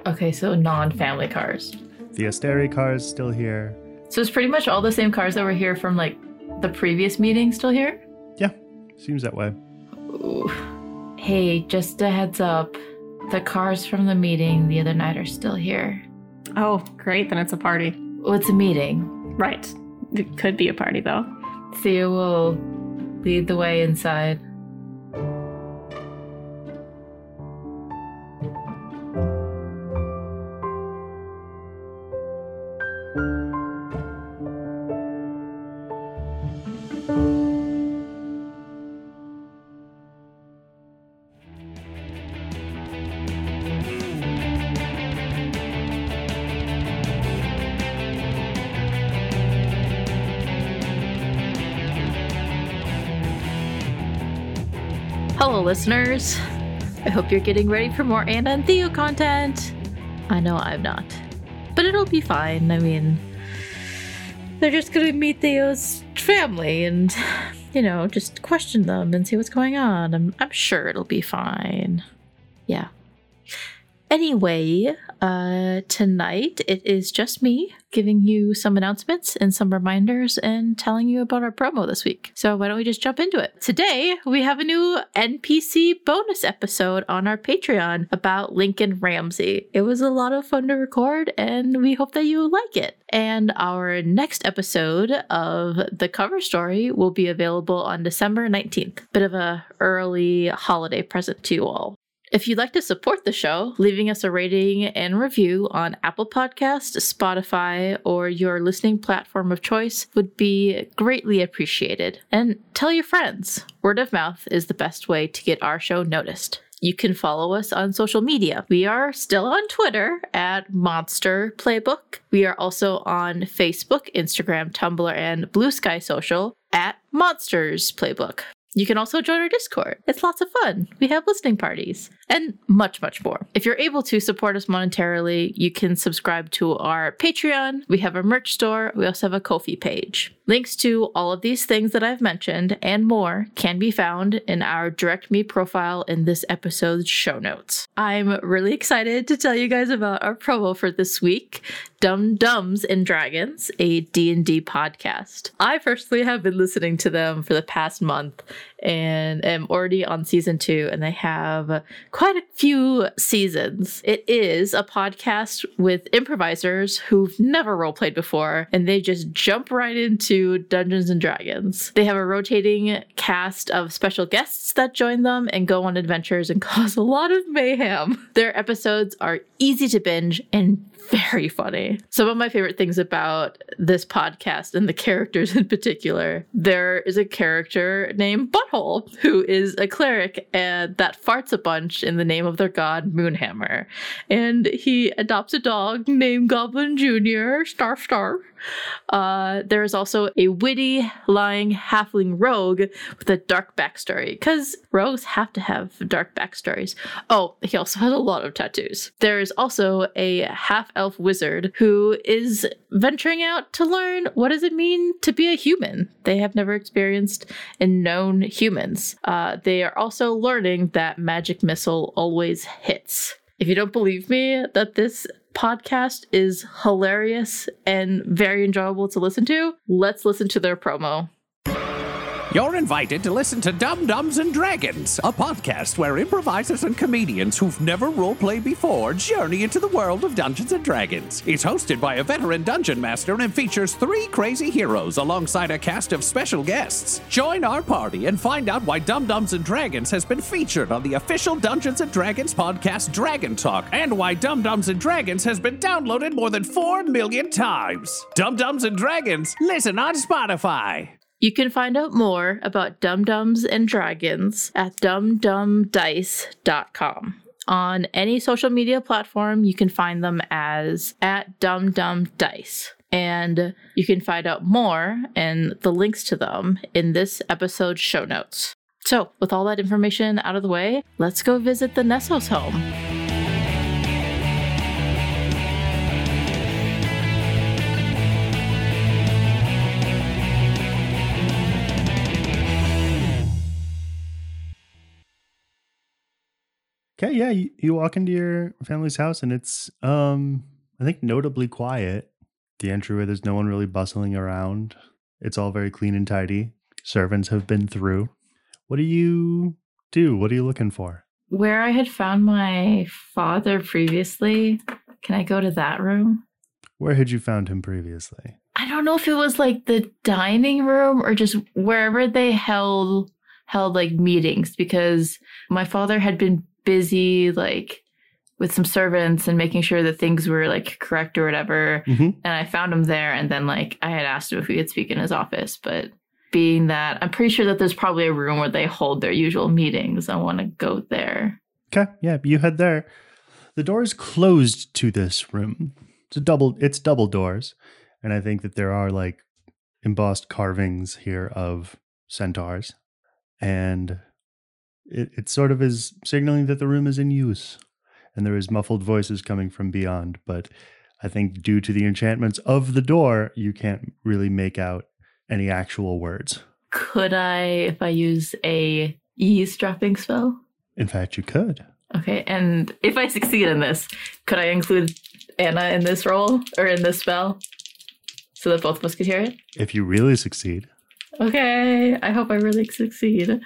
Okay, so non family cars. The Asteri car is still here. So it's pretty much all the same cars that were here from like the previous meeting still here? Yeah, seems that way. Ooh. Hey, just a heads up. The cars from the meeting the other night are still here. Oh, great, then it's a party. Well, it's a meeting. Right. It could be a party though. Theo will lead the way inside. Listeners. I hope you're getting ready for more Anna and Theo content. I know I'm not, but it'll be fine. I mean, they're just gonna meet Theo's family and, you know, just question them and see what's going on. I'm, I'm sure it'll be fine. Yeah. Anyway, uh, tonight it is just me giving you some announcements and some reminders and telling you about our promo this week. So why don't we just jump into it? Today we have a new NPC bonus episode on our Patreon about Lincoln Ramsey. It was a lot of fun to record and we hope that you like it. And our next episode of the cover story will be available on December 19th. Bit of a early holiday present to you all. If you'd like to support the show, leaving us a rating and review on Apple Podcast, Spotify, or your listening platform of choice would be greatly appreciated. And tell your friends. Word of mouth is the best way to get our show noticed. You can follow us on social media. We are still on Twitter at Monster Playbook. We are also on Facebook, Instagram, Tumblr, and Blue Sky Social at Monsters Playbook. You can also join our Discord. It's lots of fun. We have listening parties and much, much more. If you're able to support us monetarily, you can subscribe to our Patreon. We have a merch store. We also have a Ko-fi page. Links to all of these things that I've mentioned and more can be found in our Direct Me profile in this episode's show notes. I'm really excited to tell you guys about our promo for this week, Dumb Dumbs and Dragons, a D&D podcast. I personally have been listening to them for the past month and am already on season 2 and they have quite a few seasons. It is a podcast with improvisers who've never roleplayed before and they just jump right into Dungeons and Dragons. They have a rotating cast of special guests that join them and go on adventures and cause a lot of mayhem. Their episodes are easy to binge and very funny. Some of my favorite things about this podcast and the characters in particular, there is a character named Butthole who is a cleric and that farts a bunch in the name of their god Moonhammer. And he adopts a dog named Goblin Jr. Starf Starf. Uh, there is also a witty, lying halfling rogue with a dark backstory, because rogues have to have dark backstories. Oh, he also has a lot of tattoos. There is also a half elf wizard who is venturing out to learn what does it mean to be a human. They have never experienced and known humans. Uh, they are also learning that magic missile always hits. If you don't believe me that this podcast is hilarious and very enjoyable to listen to, let's listen to their promo. You're invited to listen to Dumb Dumbs and Dragons, a podcast where improvisers and comedians who've never roleplayed before journey into the world of Dungeons and Dragons. It's hosted by a veteran dungeon master and features three crazy heroes alongside a cast of special guests. Join our party and find out why Dumb Dumbs and Dragons has been featured on the official Dungeons and Dragons podcast Dragon Talk, and why Dumb Dumbs and Dragons has been downloaded more than 4 million times. Dumb Dumbs and Dragons, listen on Spotify. You can find out more about Dumb Dumbs and Dragons at dumdumdice.com. On any social media platform, you can find them as at dumdumdice. And you can find out more and the links to them in this episode's show notes. So, with all that information out of the way, let's go visit the Nessos home. Okay, yeah, you, you walk into your family's house and it's um I think notably quiet. The entryway there's no one really bustling around. It's all very clean and tidy. Servants have been through. What do you do? What are you looking for? Where I had found my father previously, can I go to that room? Where had you found him previously? I don't know if it was like the dining room or just wherever they held held like meetings because my father had been busy like with some servants and making sure that things were like correct or whatever. Mhm. And I found him there and then like I had asked him if we could speak in his office, but being that I'm pretty sure that there's probably a room where they hold their usual meetings. I want to go there. Okay, yeah, you head there. The door is closed to this room. It's a double it's double doors. And I think that there are like embossed carvings here of centaurs. And it, it sort of is signaling that the room is in use. And there is muffled voices coming from beyond, but I think due to the enchantments of the door, you can't really make out any actual words. Could I, if I use a eavesdropping spell? In fact, you could. Okay, and if I succeed in this, could I include Anna in this role or in this spell so that both of us could hear it? If you really succeed, Okay, I hope I really succeed.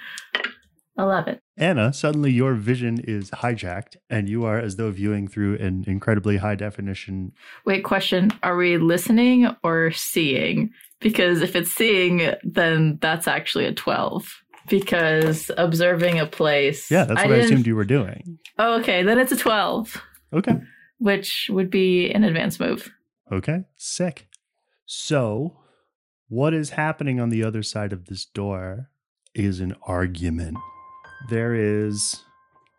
11. Anna, suddenly your vision is hijacked and you are as though viewing through an incredibly high definition. Wait, question. Are we listening or seeing? Because if it's seeing, then that's actually a 12. Because observing a place. Yeah, that's what I assumed you were doing. Oh, okay, then it's a 12, Okay. which would be an advanced move. Okay. Sick. So, what is happening on the other side of this door is an argument. There is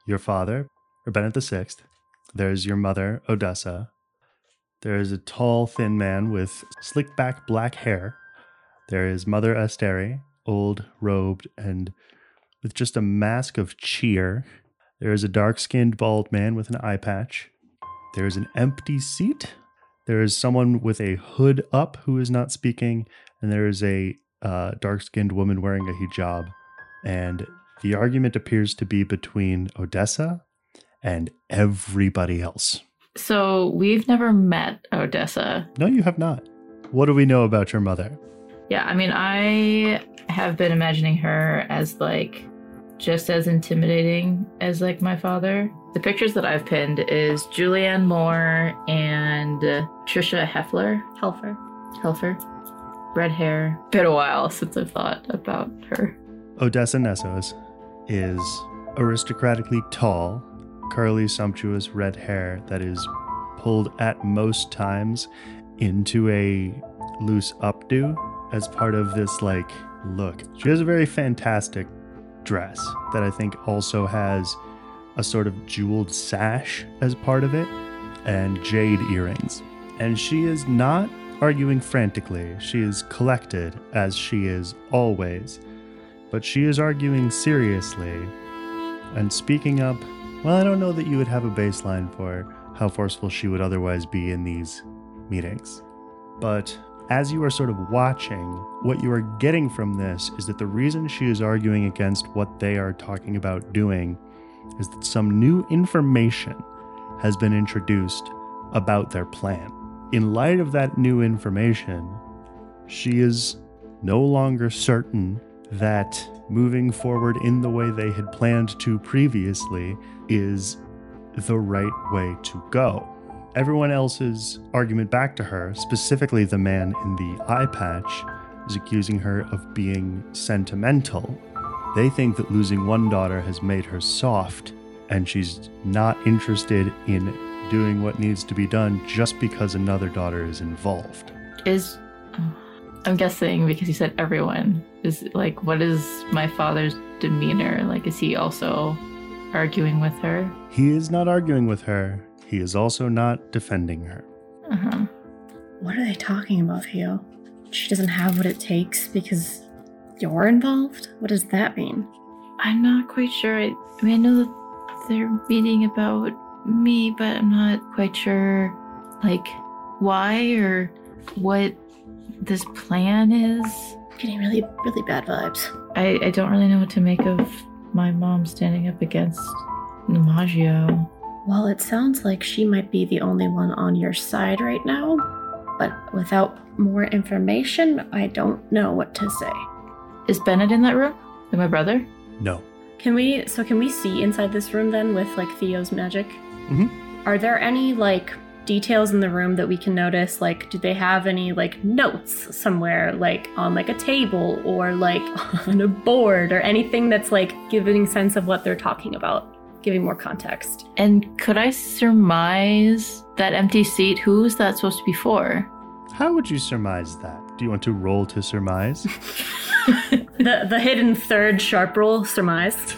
your father, or Bennett the Sixth. There's your mother, Odessa. There is a tall, thin man with slick back black hair. There is Mother Asteri, old, robed, and with just a mask of cheer. There is a dark skinned bald man with an eye patch. There is an empty seat. There is someone with a hood up who is not speaking, and there is a uh, dark skinned woman wearing a hijab. And the argument appears to be between Odessa and everybody else. So we've never met Odessa. No, you have not. What do we know about your mother? Yeah, I mean, I have been imagining her as like just as intimidating as like my father. The pictures that I've pinned is Julianne Moore and uh, Tricia Heffler. Helfer. Helfer. Red hair. Been a while since I've thought about her. Odessa Nessos is aristocratically tall, curly, sumptuous red hair that is pulled at most times into a loose updo as part of this like look. She has a very fantastic dress that I think also has a sort of jeweled sash as part of it and jade earrings. And she is not arguing frantically. She is collected as she is always but she is arguing seriously and speaking up. Well, I don't know that you would have a baseline for how forceful she would otherwise be in these meetings. But as you are sort of watching, what you are getting from this is that the reason she is arguing against what they are talking about doing is that some new information has been introduced about their plan. In light of that new information, she is no longer certain that moving forward in the way they had planned to previously is the right way to go. Everyone else's argument back to her, specifically the man in the eye patch, is accusing her of being sentimental. They think that losing one daughter has made her soft, and she's not interested in doing what needs to be done just because another daughter is involved. Is I'm guessing because you said everyone is like what is my father's demeanor? Like is he also arguing with her? He is not arguing with her, he is also not defending her. Uh-huh. What are they talking about, Theo? She doesn't have what it takes because you're involved? What does that mean? I'm not quite sure. I, I mean, I know that they're meeting about me, but I'm not quite sure, like, why or what this plan is. Getting really, really bad vibes. I, I don't really know what to make of my mom standing up against Namaggio. Well, it sounds like she might be the only one on your side right now, but without more information, I don't know what to say. Is Bennett in that room? Like my brother? No. Can we, so can we see inside this room then with like Theo's magic? Mhm. Are there any like details in the room that we can notice? Like, do they have any like notes somewhere, like on like a table or like on a board or anything that's like giving sense of what they're talking about, giving more context? And could I surmise that empty seat? Who is that supposed to be for? How would you surmise that? Do you want to roll to surmise? the the hidden third sharp roll surmised.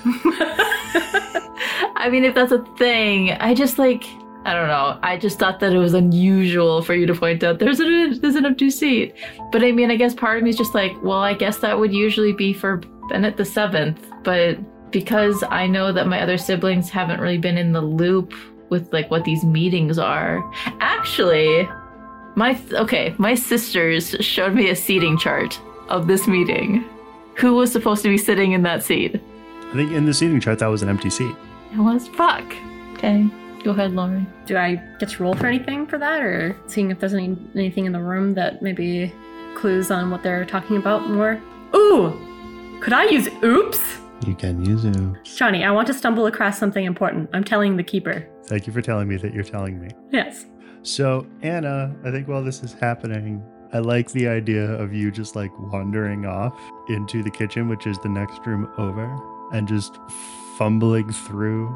I mean, if that's a thing, I just like I don't know. I just thought that it was unusual for you to point out there's an there's an empty seat. But I mean, I guess part of me is just like, well, I guess that would usually be for Bennett the seventh. But because I know that my other siblings haven't really been in the loop with like what these meetings are, actually, my okay, my sisters showed me a seating chart of this meeting. Who was supposed to be sitting in that seat? I think in the seating chart that was an empty seat. It was fuck. Okay, go ahead, Lauren. Do I get to roll for anything for that, or seeing if there's any anything in the room that maybe clues on what they're talking about more? Ooh, could I use oops? You can use oops. Jonny, I want to stumble across something important. I'm telling the keeper. Thank you for telling me that you're telling me. Yes. So, Anna, I think while this is happening, I like the idea of you just like wandering off into the kitchen, which is the next room over, and just fumbling through,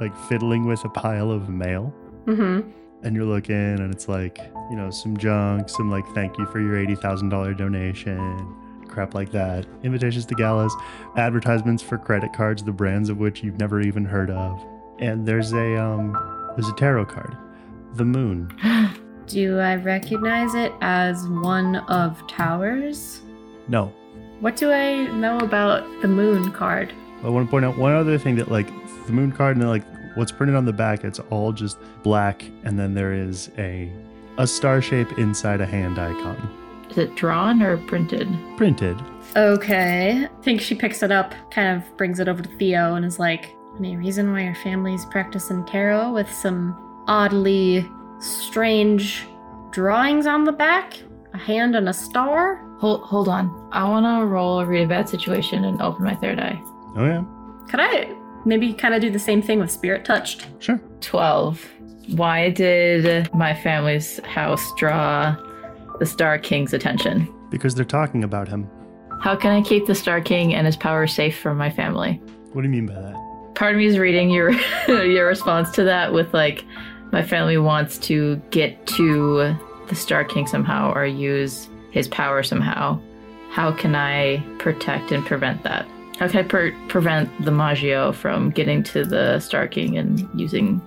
like fiddling with a pile of mail. Mm-hmm. And you're looking, and it's like, you know, some junk, some like thank you for your $80,000 donation, crap like that. Invitations to galas, advertisements for credit cards, the brands of which you've never even heard of. And there's a, um, there's a tarot card, the moon. Do I recognize it as one of towers? No, What do I know about the moon card? I want to point out one other thing that like the moon card and then like what's printed on the back, it's all just black, and then there is a a star shape inside a hand icon. Is it drawn or printed? Printed. Okay. I think she picks it up, kind of brings it over to Theo, and is like, Any reason why your family's practicing tarot with some oddly strange drawings on the back? A hand and a star? Hold, hold on. I want to roll a read a bad situation and open my third eye. Oh yeah, Could I maybe kind of do the same thing with Spirit Touched? sure. 12. Why did my family's house draw the Star King's attention? Because they're talking about him. How can I keep the Star King and his power safe from my family? What do you mean by that? Part of me is reading your your response to that with like my family wants to get to the Star King somehow or use his power somehow. How can I protect and prevent that? How can I per- prevent the Maggio from getting to the Star King and using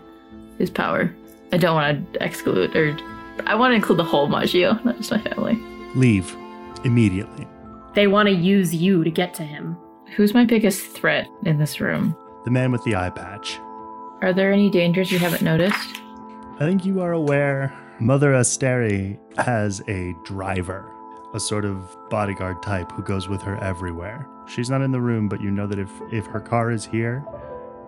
his power? I don't want to exclude, or I want to include the whole Maggio, not just my family. Leave immediately. They want to use you to get to him. Who's my biggest threat in this room? The man with the eye patch. Are there any dangers you haven't noticed? I think you are aware Mother Asteri has a driver, a sort of bodyguard type who goes with her everywhere. She's not in the room, but you know that if, if her car is here,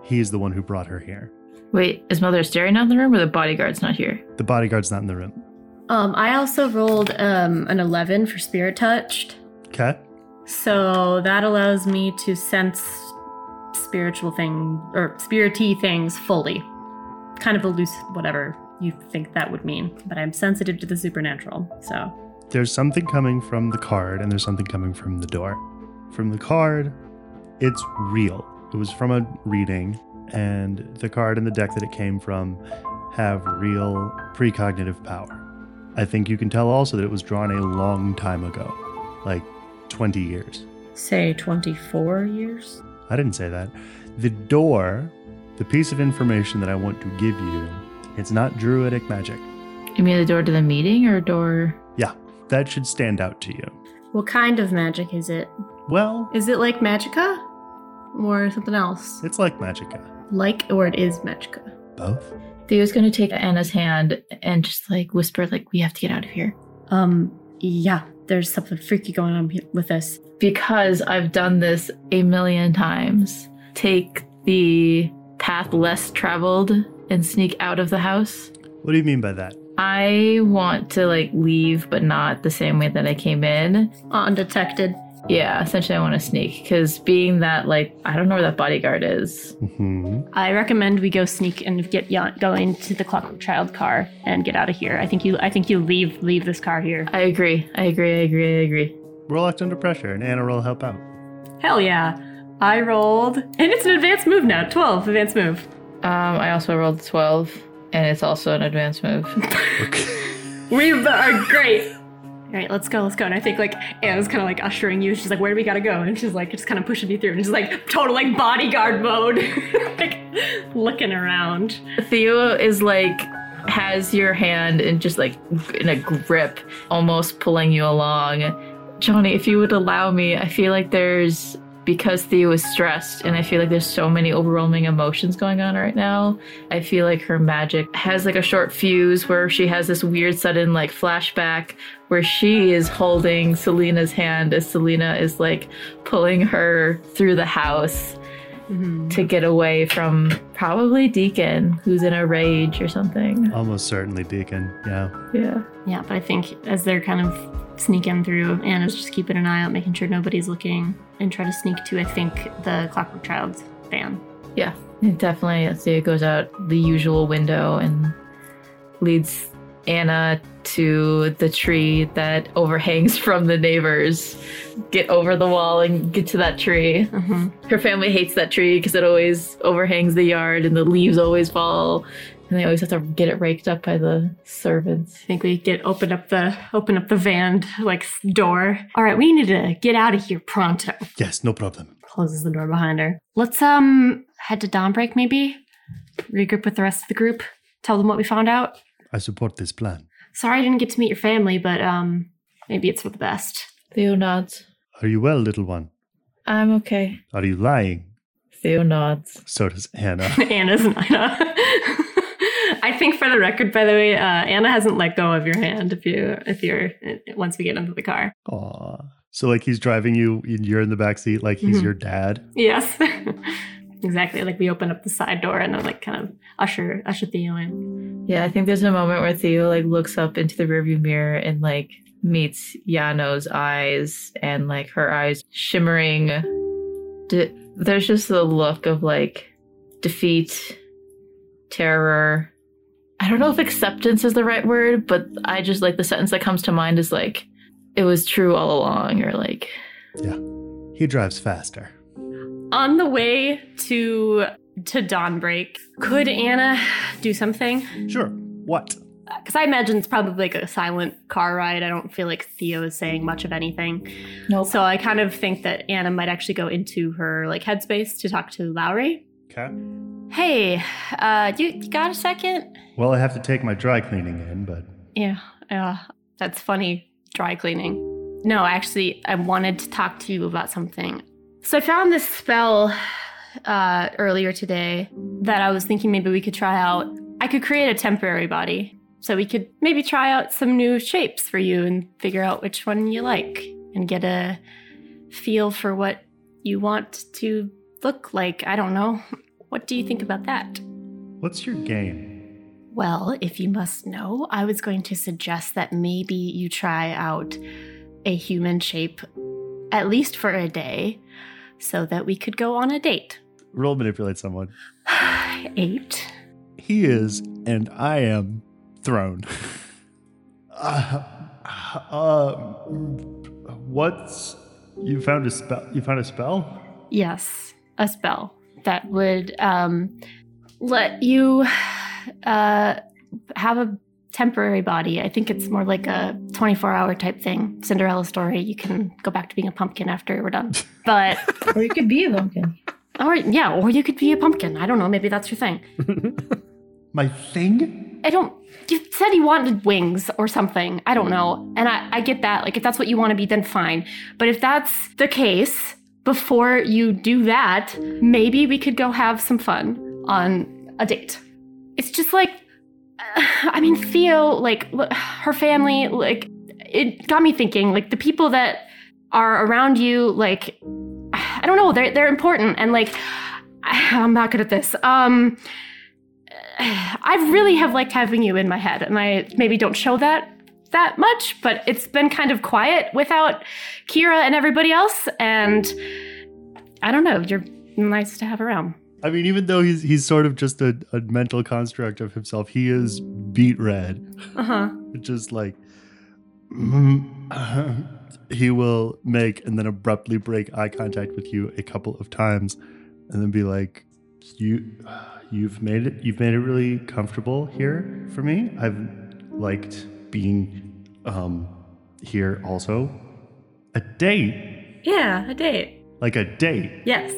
he's the one who brought her here. Wait, is Mother staring out in the room or the bodyguard's not here? The bodyguard's not in the room. Um, I also rolled um, an 11 for Spirit Touched. Okay. So that allows me to sense spiritual thing or spirity things fully. Kind of a loose whatever you think that would mean, but I'm sensitive to the supernatural. So There's something coming from the card, and there's something coming from the door. From the card, it's real. It was from a reading, and the card and the deck that it came from have real precognitive power. I think you can tell also that it was drawn a long time ago, like 20 years. say 24 years. I didn't say that. The door, the piece of information that I want to give you, it's not druidic magic. You mean the door to the meeting or door? Yeah, that should stand out to you. What kind of magic is it? Well, Is it like magica or something else? it's like magica. Like or it is magica. Both? Theo's gonna take Anna's hand and just like whisper, like, we have to get out of here. Um yeah, there's something freaky going on with this. Because I've done this a million times. Take the path less traveled and sneak out of the house. What do you mean by that? I want to like leave, but not the same way that I came in. Undetected. Yeah, essentially, I want to sneak because being that like I don't know where that bodyguard is. hmm I recommend we go sneak and get Yon- going to the Clockwork Child car and get out of here. I think you I think you leave leave this car here. I agree. I agree. I agree. I agree. Roll act under pressure, and Anna will help out. Hell yeah. I rolled and it's an advanced move now. 12 advanced move. Um, I also rolled twelve, and it's also an advanced move. We are great. All right, let's go, let's go. And I think like Anna's kind of like ushering you. She's like, "Where do we gotta go?" And she's like, just kind of pushing me through, and she's like total like bodyguard mode, like looking around. Theo is like has your hand and just like in a grip, almost pulling you along. Jonny, if you would allow me, I feel like there's because Theo is stressed and I feel like there's so many overwhelming emotions going on right now. I feel like her magic has like a short fuse where she has this weird sudden like flashback where she is holding Selena's hand as Selena is like pulling her through the house Mhm. to get away from probably Deacon, who's in a rage or something. Almost certainly Deacon. Yeah. Yeah. Yeah, but I think as they're kind of sneaking through, Anna's just keeping an eye out, making sure nobody's looking, and try to sneak to, I think, the Clockwork Child's van. Yeah. It definitely, let's see, it goes out the usual window and leads Anna to the tree that overhangs from the neighbors. Get over the wall and get to that tree. hmm Her family hates that tree because it always overhangs the yard and the leaves always fall. And they always have to get it raked up by the servants. I think we get open up the open up the van like s- door. All right, we need to get out of here pronto. Yes, no problem. Closes the door behind her. Let's um head to Dawnbreak maybe. Regroup with the rest of the group. Tell them what we found out. I support this plan. Sorry I didn't get to meet your family, but um maybe it's for the best. Theo nods. Are you well, little one? I'm okay. Are you lying? Theo nods. So does Anna. Anna's Nina. I think for the record, by the way, uh, Anna hasn't let go of your hand if you if you're once we get into the car. Aw. So like he's driving you, and you're in the back seat, like he's Mhm. your dad. Yes. exactly. Like we open up the side door and then like kind of usher usher Theo in. Yeah, I think there's a moment where Theo like looks up into the rearview mirror and like meets Yano's eyes and like her eyes shimmering. D- there's just the look of like defeat, terror. I don't know if acceptance is the right word, but I just like the sentence that comes to mind is like, it was true all along, or like, Yeah. He drives faster. On the way to to Dawnbreak, could Anna do something? Sure. What? Because I imagine it's probably like a silent car ride. I don't feel like Theo is saying much of anything. nope. So I kind of think that Anna might actually go into her like headspace to talk to Lowry. Okay. Hey, uh, you, you got a second? Well, I have to take my dry cleaning in, but Yeah, uh, that's funny. Dry cleaning. No, actually, I wanted to talk to you about something. So I found this spell uh, earlier today that I was thinking maybe we could try out. I could create a temporary body. So we could maybe try out some new shapes for you and figure out which one you like and get a feel for what you want to look like. I don't know. What do you think about that? what's your game? Well, if you must know, I was going to suggest that maybe you try out a human shape, at least for a day, so that we could go on a date. Roll manipulate someone. Eight. He is, and I am thrown. uh, uh, what's you found a spell? You found a spell? Yes, a spell that would um, let you uh, have a temporary body. I think it's more like a 24 hour type thing. Cinderella story. You can go back to being a pumpkin after we're done. But or you could be a pumpkin. Or yeah, or you could be a pumpkin. I don't know. Maybe that's your thing. My thing? I don't. You said you wanted wings or something. I don't know. And I, I get that. Like, if that's what you want to be, then fine. But if that's the case, before you do that, maybe we could go have some fun on a date. It's just like, I mean, Theo, like, her family, like, it got me thinking, like, the people that are around you, like, I don't know, they're, they're important. And, like, I'm not good at this. Um, I really have liked having you in my head, and I maybe don't show that that much, but it's been kind of quiet without Kira and everybody else, and I don't know, you're nice to have around. I mean, even though he's he's sort of just a, a mental construct of himself, he is beat red. Uh huh. Just like mm, he will make and then abruptly break eye contact with you a couple of times, and then be like, "You, you've made it. You've made it really comfortable here for me. I've liked being um here also. A date, Yeah, a date. like a date. Yes,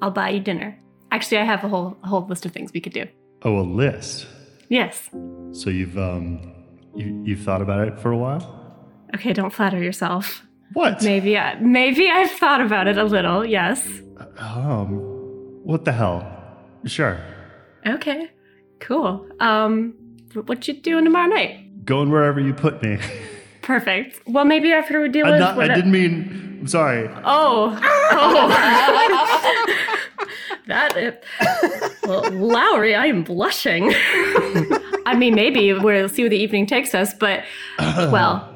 I'll buy you dinner. Actually, I have a whole a whole list of things we could do. Oh, a list. Yes. So you've um you you've thought about it for a while. Okay, don't flatter yourself. What? Maybe I, maybe I've thought about it a little. Yes. Um, what the hell? Sure. Okay. Cool. Um, what you doing tomorrow night? Going wherever you put me. Perfect. Well, maybe after we deal with not, I didn't mean. I'm sorry. Oh. Oh. that it. Well, Lowry, I am blushing. I mean, maybe we'll see where the evening takes us, but well,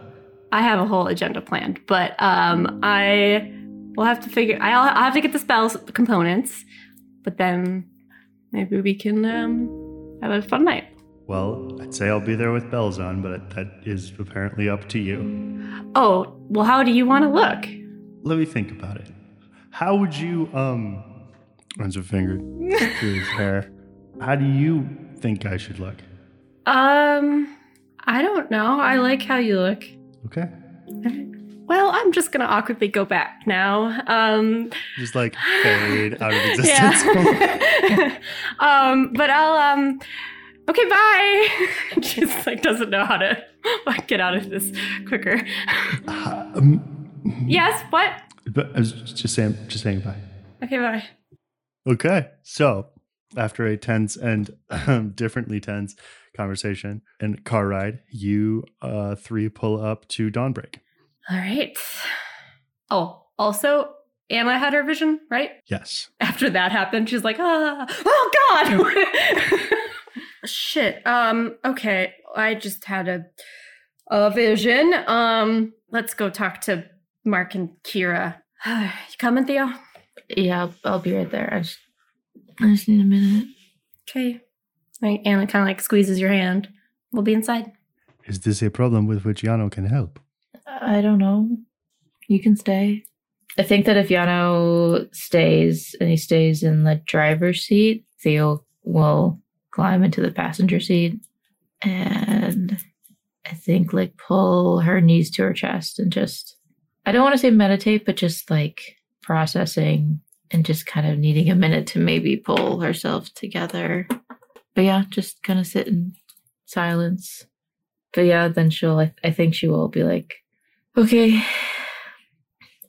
I have a whole agenda planned. But um, I will have to figure. I'll, I'll have to get the spells components, but then maybe we can um, have a fun night. Well, I'd say I'll be there with bells on, but that is apparently up to you. Oh, well, how do you want to look? Let me think about it. How would you, um, runs a finger through his hair. How do you think I should look? Um, I don't know. I like how you look. Okay. Well, I'm just gonna awkwardly go back now. Um, Just like fade out of existence. yeah. um, but I'll um. Okay, bye. Just like doesn't know how to like, get out of this quicker. um, yes. What? but I was just saying, just saying bye. Okay, bye. Okay. So after a tense and um, differently tense conversation and car ride, you uh, three pull up to Dawnbreak. All right. Oh, also, Anna had her vision, right? Yes. After that happened, she's like, ah, oh God. Shit. Um, okay. I just had a a vision. Um, let's go talk to Mark and Kira. you coming, Theo? Yeah, I'll, I'll be right there. I just, I just need a minute. Okay. Right, Anna kind of like squeezes your hand. We'll be inside. Is this a problem with which Yano can help? I don't know. You can stay. I think that if Yano stays and he stays in the driver's seat, Theo will climb into the passenger seat and I think like pull her knees to her chest and just I don't want to say meditate, but just like processing and just kind of needing a minute to maybe pull herself together. But yeah, just kind of sit in silence. But yeah, then she'll I, I think she will be like, okay,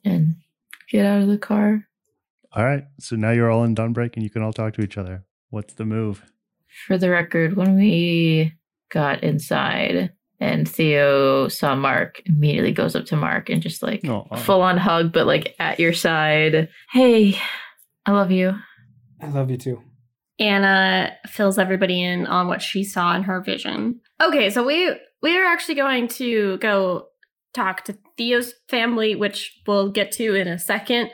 and get out of the car. All right. So now you're all in Dawnbreak and you can all talk to each other. What's the move? For the record, when we got inside and Theo saw Mark, immediately goes up to Mark and just like Aw. full on hug, but like at your side. Hey, I love you. I love you too. Anna fills everybody in on what she saw in her vision. Okay, so we we are actually going to go talk to Theo's family, which we'll get to in a second,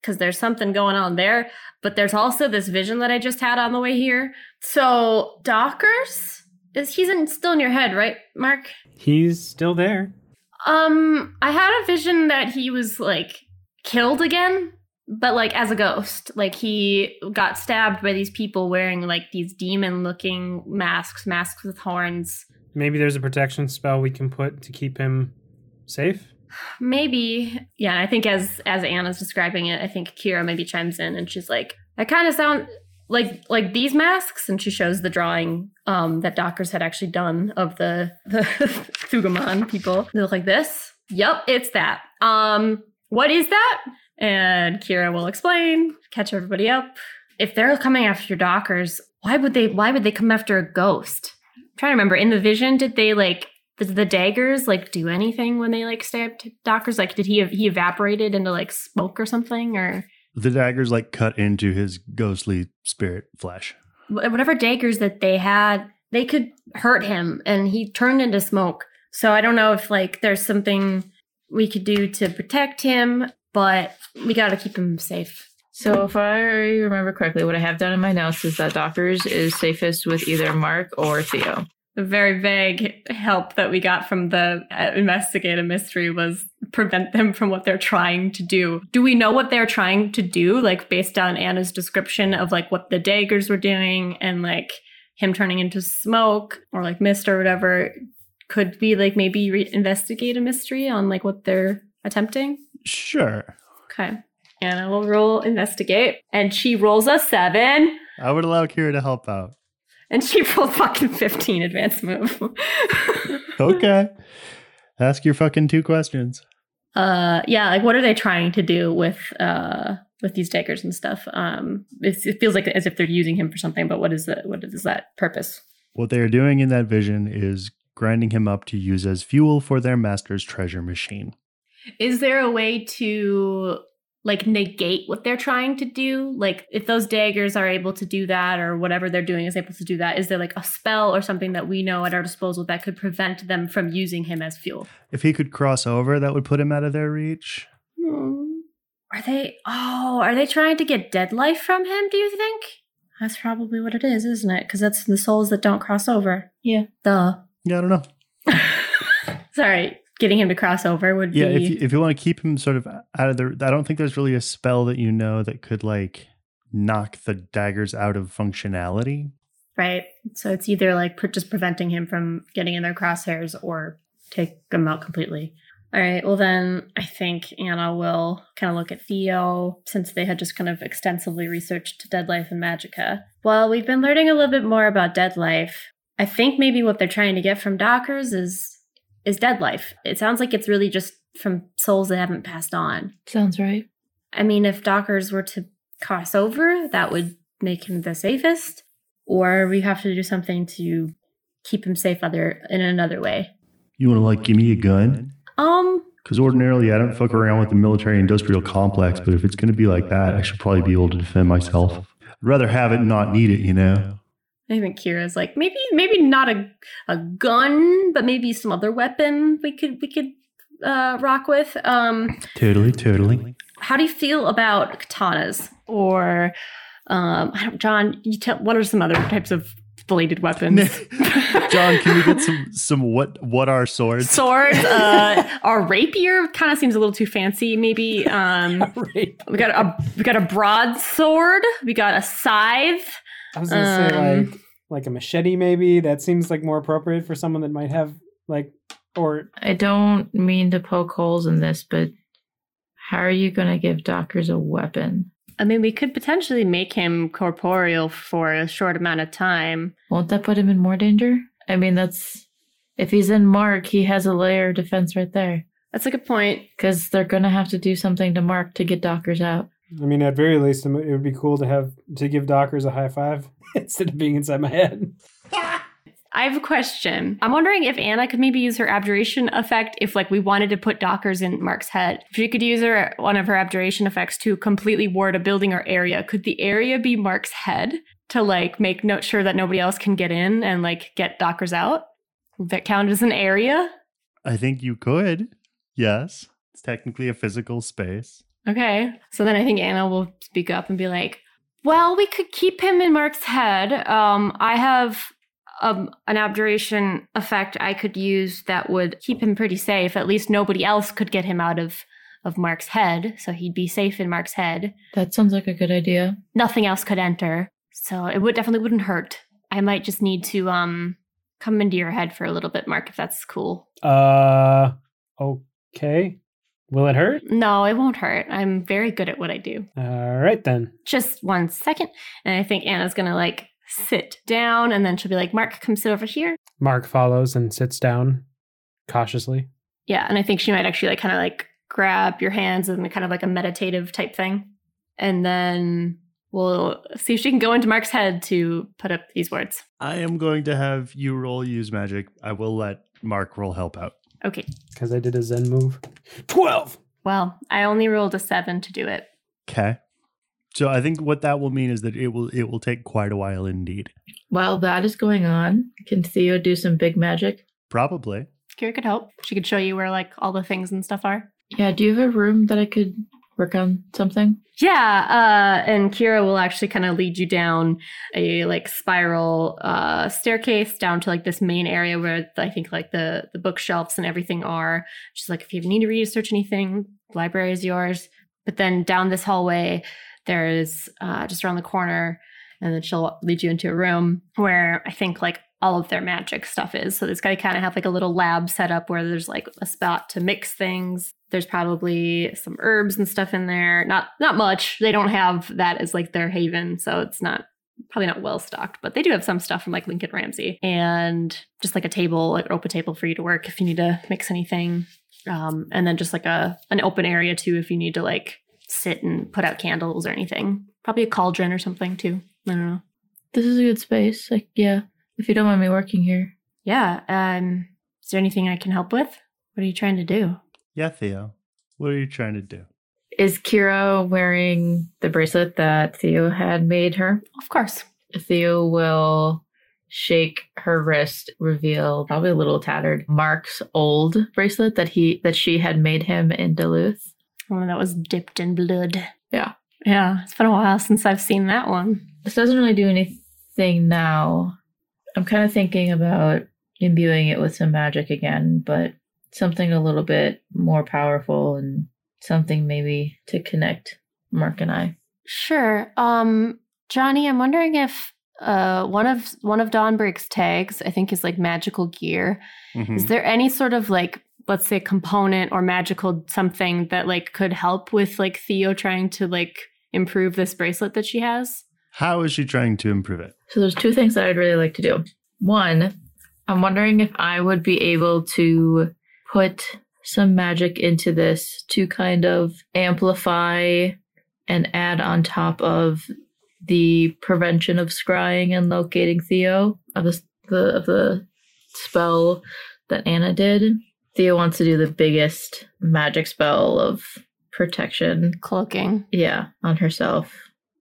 because there's something going on there. But there's also this vision that I just had on the way here. So Dockers is he's in, still in your head, right, Mark? He's still there. Um, I had a vision that he was like killed again, but like as a ghost. Like he got stabbed by these people wearing like these demon looking masks, masks with horns. Maybe there's a protection spell we can put to keep him safe. Maybe. Yeah, I think as as Anna's describing it, I think Kira maybe chimes in and she's like, I kind of sound like like these masks and she shows the drawing um that Dockers had actually done of the the Thugamon people. They look like this. Yep, it's that. Um what is that? And Kira will explain, catch everybody up. If they're coming after Dockers, why would they why would they come after a ghost? I'm trying to remember. In the vision, did they like did the daggers like do anything when they like stabbed Dockers? Like did he he evaporated into like smoke or something or The daggers like cut into his ghostly spirit flesh. whatever daggers that they had, they could hurt him and he turned into smoke. So I don't know if like there's something we could do to protect him, but we got to keep him safe. So if I remember correctly, what I have done in my notes is that Dockers is safest with either Mark or Theo. The very vague help that we got from the uh, investigative mystery was prevent them from what they're trying to do. Do we know what they're trying to do? Like based on Anna's description of like what the daggers were doing and like him turning into smoke or like mist or whatever could be like maybe re- investigate a mystery on like what they're attempting. Sure. Okay. Anna will roll investigate and she rolls a seven I would allow Kira to help out. And she rolled fucking 15 advanced move. Okay. Ask your fucking two questions. uh yeah like what are they trying to do with uh with these daggers and stuff um it's, it feels like as if they're using him for something but what is that what is that purpose What they are doing in that vision is grinding him up to use as fuel for their master's treasure machine. is there a way to like negate what they're trying to do? Like if those daggers are able to do that or whatever they're doing is able to do that, is there like a spell or something that we know at our disposal that could prevent them from using him as fuel? If he could cross over, that would put him out of their reach. Hmm. Are they oh, are they trying to get dead life from him, do you think? That's probably what it is, isn't it? Because that's the souls that don't cross over. Yeah. Duh. Yeah, I don't know. Sorry, getting him to cross over would Yeah, be if you, if you want to keep him sort of out of the, I don't think there's really a spell that you know that could like knock the daggers out of functionality. right. So it's either like just preventing him from getting in their crosshairs or take them out completely. All right. Well, then I think Anna will kind of look at Theo since they had just kind of extensively researched Dead Life and Magica. Well, we've been learning a little bit more about Dead Life. I think maybe what they're trying to get from Dockers is is Dead Life. It sounds like it's really just from souls that haven't passed on. Sounds right. I mean, if Dockers were to cross over, that would make him the safest. Or we have to do something to keep him safe other in another way. You want to like give me a gun? Um, Because ordinarily I don't fuck around with the military industrial complex, but if it's going to be like that, I should probably be able to defend myself. I'd rather have it and not need it, you know? I think Kira's like maybe maybe not a a gun, but maybe some other weapon we could we could uh, rock with. Um, Totally, totally. how do you feel about katanas or um, I don't, John? You tell what are some other types of bladed weapons? John, can we get some some what what are swords? Swords, uh, our rapier kind of seems a little too fancy. Maybe um, Rape. we got a we got a broadsword. We got a scythe. I was gonna say Um, like like a machete maybe. That seems like more appropriate for someone that might have like or I don't mean to poke holes in this, but how are you going to give Dockers a weapon? I mean, we could potentially make him corporeal for a short amount of time. Won't that put him in more danger? I mean, that's if he's in Mark, he has a layer of defense right there. That's a good point. Because they're going to have to do something to Mark to get Dockers out. I mean at very least it would be cool to have to give Dockers a high five instead of being inside my head. I have a question. I'm wondering if Anna could maybe use her abjuration effect if, like, we wanted to put Dockers in Mark's head. If she could use her one of her abjuration effects to completely ward a building or area, could the area be Mark's head to like make note sure that nobody else can get in and like get Dockers out? That count as an area? I think you could. Yes. It's technically a physical space. Okay. So then I think Anna will speak up and be like, well, we could keep him in Mark's head. Um, I have um, an abjuration effect I could use that would keep him pretty safe. At least nobody else could get him out of, of Mark's head. So he'd be safe in Mark's head. That sounds like a good idea. Nothing else could enter. So it would definitely wouldn't hurt. I might just need to um come into your head for a little bit, Mark, if that's cool. Uh okay. Will it hurt? No, it won't hurt. I'm very good at what I do. All right then. just one second. And I think Anna's gonna like sit down and then she'll be like, Mark, come sit over here. Mark follows and sits down cautiously. Yeah. And I think she might actually like kind of like grab your hands and kind of like a meditative type thing. And then we'll see if she can go into Mark's head to put up these words. I am going to have you roll use magic. I will let Mark roll help out. Okay. Because I did a Zen move. Twelve. Well, I only rolled a seven to do it. Okay. So I think what that will mean is that it will it will take quite a while indeed. While that is going on, can Theo do some big magic? Probably. Kira could help. She could show you where like all the things and stuff are. Yeah, do you have a room that I could work on something? Yeah, uh, and Kira will actually kind of lead you down a like spiral uh, staircase down to like this main area where I think like the the bookshelves and everything are. She's like, if you need to research anything, library is yours. But then down this hallway, there is uh, just around the corner, and then she'll lead you into a room where I think like all of their magic stuff is. So this guy kind of have like a little lab set up where there's like a spot to mix things. There's probably some herbs and stuff in there. Not not much. They don't have that as like their haven, so it's not probably not well stocked, but they do have some stuff from like Lincoln Ramsey and just like a table, like an open table for you to work if you need to mix anything. Um, and then just like a an open area too if you need to like sit and put out candles or anything. Probably a cauldron or something too. I don't know. This is a good space. Like, yeah, if you don't mind me working here. Yeah. Um, is there anything I can help with? What are you trying to do? Yeah, Theo. What are you trying to do? Is Kira wearing the bracelet that Theo had made her? Of course. Theo will shake her wrist, reveal probably a little tattered Mark's old bracelet that he that she had made him in Duluth. One that was dipped in blood. Yeah. Yeah, it's been a while since I've seen that one. This doesn't really do anything now. I'm kind of thinking about imbuing it with some magic again, but something a little bit more powerful and something maybe to connect Mark and I. Sure. Um, Jonny, I'm wondering if uh one of one of Dawnbreak's tags, I think, is like magical gear. Mhm. Is there any sort of like, let's say, component or magical something that like could help with like Theo trying to like improve this bracelet that she has? How is she trying to improve it? So there's two things that I'd really like to do. One, I'm wondering if I would be able to put some magic into this to kind of amplify and add on top of the prevention of scrying and locating Theo of the, the of the spell that Anna did. Theo wants to do the biggest magic spell of protection Cloaking. yeah, on herself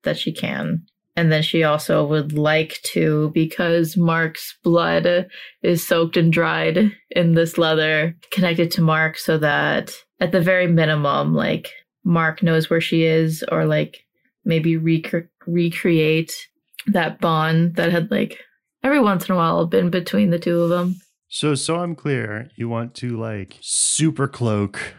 that she can. And then she also would like to, because Mark's blood is soaked and dried in this leather, connected to Mark so that at the very minimum, like Mark knows where she is, or like maybe rec- recreate that bond that had like every once in a while been between the two of them. So, so I'm clear, you want to like super cloak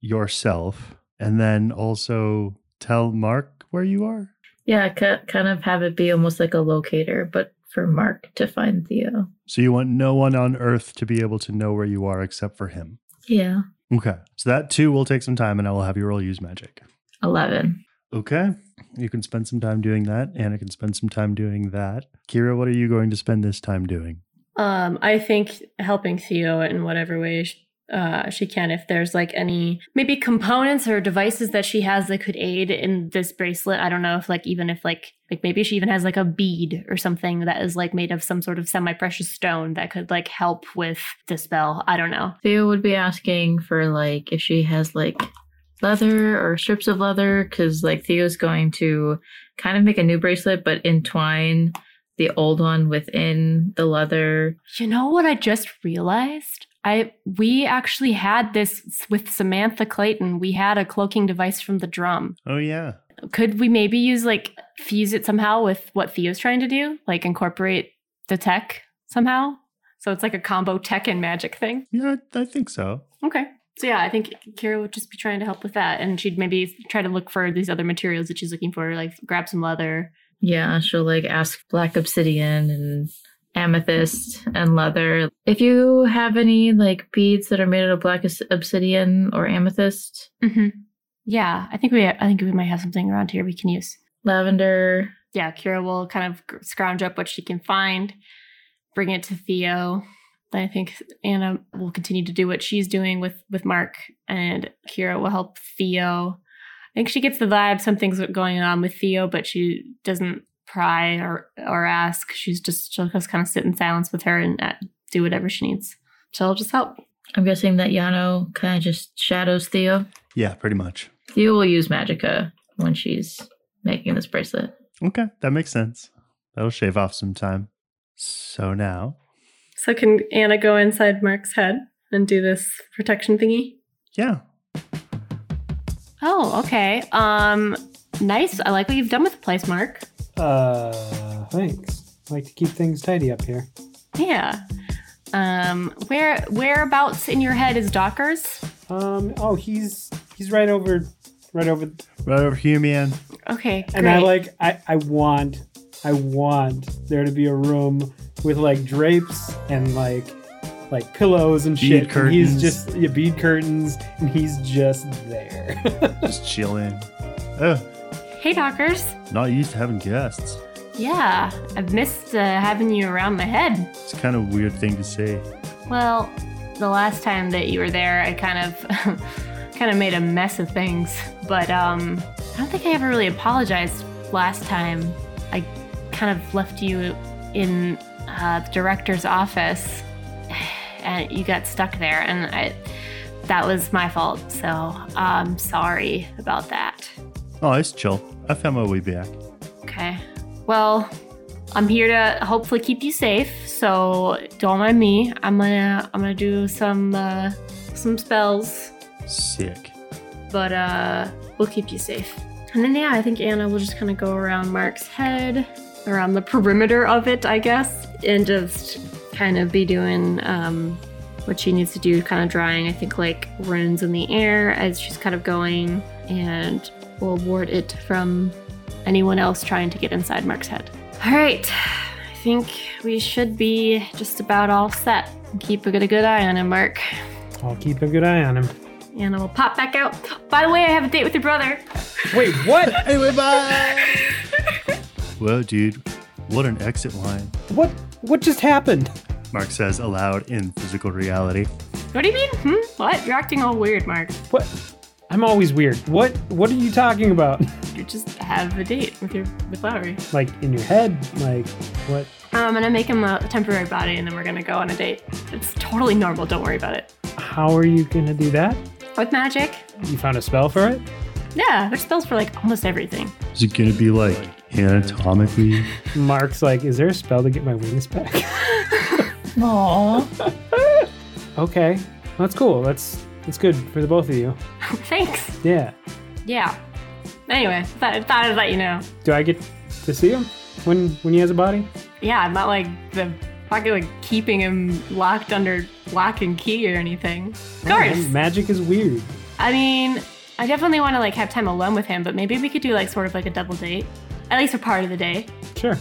yourself and then also tell Mark where you are? Yeah, ca- kind of have it be almost like a locator, but for Mark to find Theo. So, you want no one on earth to be able to know where you are except for him. Yeah, Okay. So, that too will take some time and I will have you roll use magic. 11. Okay. You can spend some time doing that. Anna can spend some time doing that. Kira, what are you going to spend this time doing? Um, I think helping Theo in whatever way sh- uh, she can, if there's like any Maybe components or devices that she has that could aid in this bracelet. I don't know if like even if like like maybe she even has like a bead or something that is like made of some sort of semi-precious stone that could like help with the spell. I don't know. Theo would be asking for like if she has like leather or strips of leather because like Theo's going to kind of make a new bracelet but entwine the old one within the leather. You know what I just realized? I we actually had this with Samantha Clayton. We had a cloaking device from the drum. Oh, yeah. Could we maybe use like fuse it somehow with what Theo's trying to do? Like incorporate the tech somehow? So it's like a combo tech and magic thing. Yeah, I think so. Okay. So yeah, I think Kira would just be trying to help with that, and she'd maybe try to look for these other materials that she's looking for, like grab some leather. Yeah, she'll like ask black obsidian and amethyst and leather. If you have any like beads that are made out of black obsidian or amethyst, Mm-hmm. Yeah, I think we I think we might have something around here we can use. lavender, Yeah, Kira will kind of scrounge up what she can find, bring it to Theo. Then I think Anna will continue to do what she's doing with with Mark, and Kira will help Theo. I think she gets the vibe something's going on with Theo, but she doesn't pry or or ask. She's just she'll just kind of sit in silence with her and uh, do whatever she needs. She'll just help. I'm guessing that Yano kind of just shadows Theo. Yeah, pretty much. Theo will use Magica when she's making this bracelet. Okay, that makes sense. That'll shave off some time. So now, So can Anna go inside Mark's head and do this protection thingy? yeah, Oh, okay. Um, nice. I like what you've done with the place, Mark. Uh, thanks. Like to keep things tidy up here. Yeah. Um, where whereabouts in your head is Dockers? Um, oh, he's he's right over, right over, right over here, man. Okay, great. and I like I I want I want there to be a room with like drapes and like like pillows and Bead shit. And he's just yeah, bead curtains, and he's just there. Just chilling. Oh, hey, Dockers. not used to having guests. Yeah, I've missed uh, having you around my head. It's kind of a weird thing to say. Well, the last time that you were there, I kind of kind of made a mess of things. But um, I don't think I ever really apologized last time. I kind of left you in uh, the director's office, and you got stuck there. And I, that was my fault. So I'm sorry about that. Oh, it's chill. I found my way back. Okay. Well, I'm here to hopefully keep you safe. So don't mind me. I'm gonna I'm gonna do some uh, some spells, Sick. but uh, we'll keep you safe. And then yeah, I think Anna will just kind of go around Mark's head, around the perimeter of it, I guess, and just kind of be doing um, what she needs to do, kind of drawing. I think like runes in the air as she's kind of going, and will ward it from anyone else trying to get inside Mark's head. All right, I think we should be just about all set. Keep a good, a good eye on him, Mark. I'll keep a good eye on him. And I will pop back out. By the way, I have a date with your brother. Wait, what? Anyway, bye. well, dude, what an exit line. what? What just happened? Mark says aloud in physical reality. What do you mean? Hmm? What? You're acting all weird, Mark. What? I'm always weird. What? What are you talking about? You just have a date with your with Lowry. Like in your head? Like what? Um, I'm gonna make him a temporary body, and then we're gonna go on a date. It's totally normal. Don't worry about it. How are you gonna do that? With magic, You found a spell for it? yeah, there's spells for like almost everything. Is it gonna be like anatomically? Mark's like, is there a spell to get my wings back? Aww. okay, that's cool. That's that's good for the both of you. Thanks. Yeah. Yeah. Anyway, thought, thought I'd let you know. Do I get to see him when when he has a body? Yeah, I'm not like the fucking like keeping him locked under lock and key or anything. Of course. Man, magic is weird. I mean, I definitely want to like have time alone with him, but maybe we could do like sort of like a double date, at least for part of the day. Sure.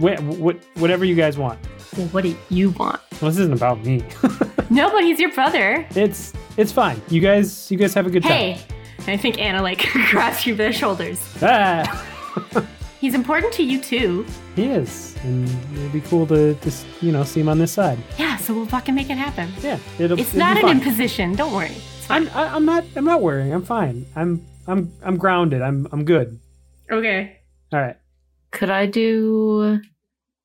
Wh- wh- whatever you guys want. Well, what do you want? Well, this isn't about me. No, but he's your brother. it's it's fine. You guys you guys have a good time. Hey, I think Anna like grabs you by the shoulders. Ah, He's important to you too. he is, and it'd be cool to just you know see him on this side. Yeah, so we'll fucking make it happen. Yeah, it'll. It's it'll not be an fine. imposition. Don't worry. It's fine. I'm I, I'm not I'm not worrying. I'm fine. I'm I'm I'm grounded. I'm I'm good. Okay. All right. Could I do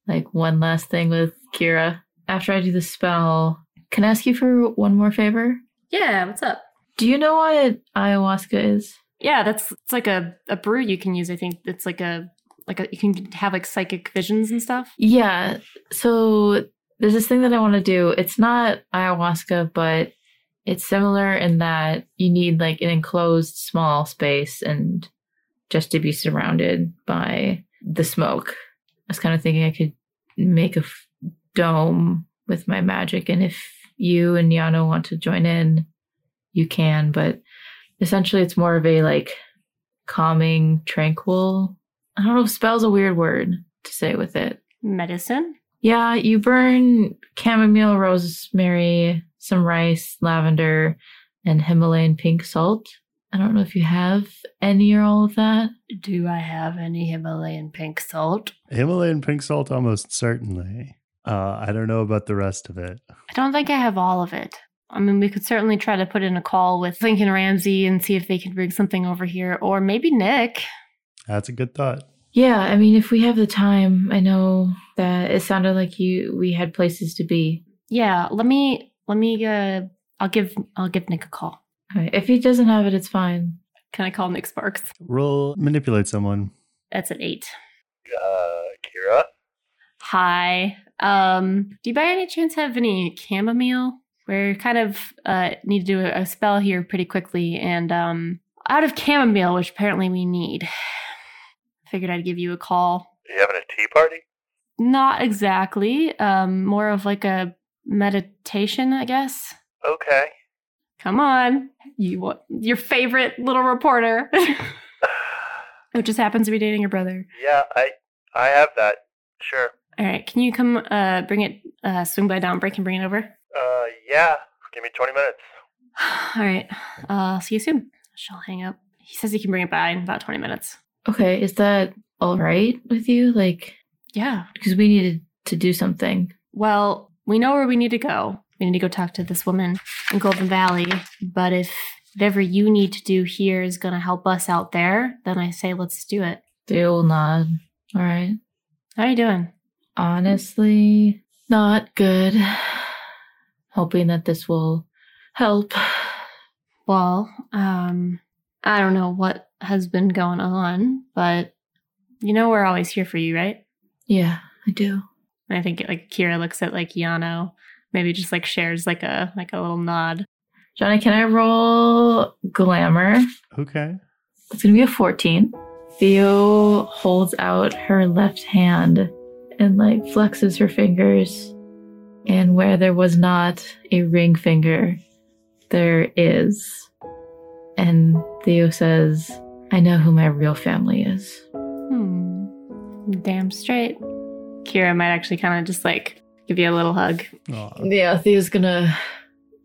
like one last thing with Kira? After I do the spell, can I ask you for one more favor? Yeah. What's up? Do you know what ayahuasca is? Yeah, that's it's like a, a brew you can use. I think it's like a like a you can have like psychic visions and stuff. Yeah. So there's this thing that I want to do. It's not ayahuasca, but it's similar in that you need like an enclosed small space and just to be surrounded by the smoke. I was kind of thinking I could make a f- dome with my magic, and if you and Yano want to join in, you can. But essentially, it's more of a like calming, tranquil. I don't know if spell's a weird word to say with it. Medicine. Yeah, you burn chamomile, rosemary, some rice, lavender, and Himalayan pink salt. I don't know if you have any or all of that. Do I have any Himalayan pink salt? Himalayan pink salt, almost certainly. Uh, I don't know about the rest of it. I don't think I have all of it. I mean, we could certainly try to put in a call with Lincoln Ramsey and see if they can bring something over here, or maybe Nick. That's a good thought. Yeah, I mean, if we have the time, I know that it sounded like you we had places to be. Yeah, let me let me. uh I'll give I'll give Nick a call. Okay, If he doesn't have it, it's fine. Can I call Nick Sparks? Roll manipulate someone. That's an eight. Uh, Kira? Hi. Um, do you by any chance have any chamomile? We're kind of uh need to do a, a spell here pretty quickly, and um, out of chamomile, which apparently we need. Figured I'd give you a call. Are you having a tea party? Not exactly. Um, more of like a meditation, I guess. Okay. Come on, you what? Your favorite little reporter, who just happens to be dating your brother. Yeah, I I have that. Sure. All right, can you come uh bring it uh swing by Dawnbreak and bring it over? Uh, yeah. Give me 20 minutes. All right. Uh, see you soon. She'll hang up. He says he can bring it by in about 20 minutes. Okay, is that all right with you? Like, Yeah. because we needed to do something. Well, we know where we need to go. We need to go talk to this woman in Golden Valley. But if whatever you need to do here is going to help us out there, then I say let's do it. The old nod. All right. How are you doing? Honestly, not good. Hoping that this will help. Well, um, I don't know what has been going on, but you know we're always here for you, right? Yeah, I do. And I think like Kira looks at like Yano, maybe just like shares like a like a little nod. Jonny, can I roll glamour? Okay. It's gonna be a 14. Theo holds out her left hand and like flexes her fingers. And where there was not a ring finger, there is. And Theo says, I know who my real family is. Hmm. Damn straight. Kira might actually kind of just like give you a little hug. Aw. Yeah, Theo's gonna.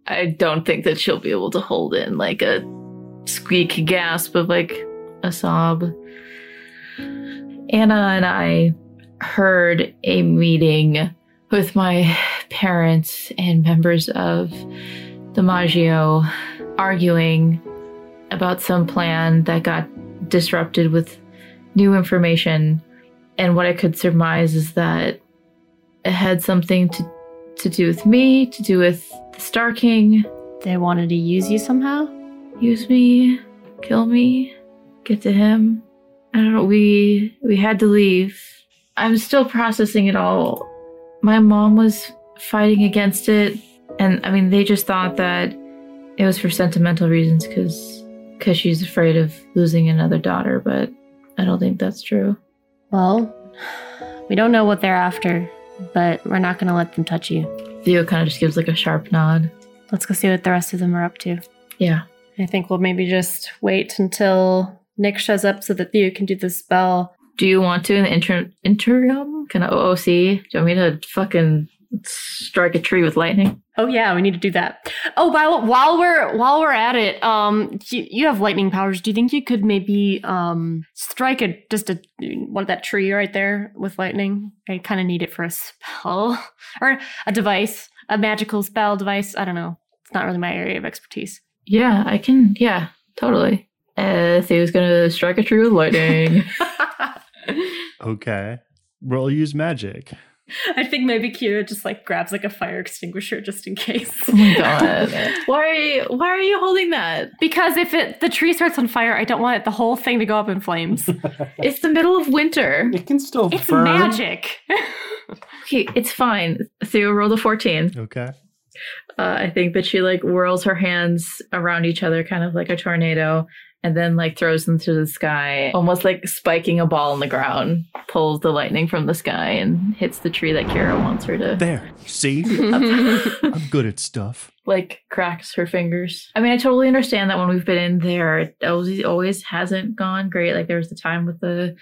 I don't think that she'll be able to hold in like a squeak gasp of like a sob. Anna and I heard a meeting with my parents and members of the Maggio arguing about some plan that got disrupted with new information. And what I could surmise is that it had something to to do with me, to do with the Star King, They wanted to use you somehow. use me, kill me, get to him. I don't know. We we had to leave. I'm still processing it all. My mom was fighting against it, and I mean, they just thought that it was for sentimental reasons because because she's afraid of losing another daughter. But I don't think that's true. Well, we don't know what they're after, but we're not going to let them touch you. Theo kind of just gives like a sharp nod. Let's go see what the rest of them are up to. Yeah. I think we'll maybe just wait until Nick shows up so that Theo can do the spell. Do you want to in the inter- interim? Can I OOC? Do you want me to fucking strike a tree with lightning? Oh yeah, we need to do that. Oh, while while we're while we're at it, um, you, you have lightning powers. Do you think you could maybe um strike a just a one of that tree right there with lightning? I kind of need it for a spell or a device, a magical spell device. I don't know. It's not really my area of expertise. Yeah, I can. Yeah, totally. Uh, Theo's gonna strike a tree with lightning. Okay. Roll use magic. I think maybe Kira just like grabs like a fire extinguisher just in case. oh my god! Why are you? Why are you holding that? Because if it the tree starts on fire, I don't want it, the whole thing to go up in flames. It's the middle of winter. It can still it's burn. magic. Okay, it's fine. Theo rolled a fourteen. Okay. Uh, I think that she like whirls her hands around each other, kind of like a tornado, and then like throws them to the sky, almost like spiking a ball in the ground. Pulls the lightning from the sky and hits the tree that Kira wants her to. There. See? I'm good at stuff. like cracks her fingers. I mean, I totally understand that when we've been in there, it always, always hasn't gone great. Like there was the time with the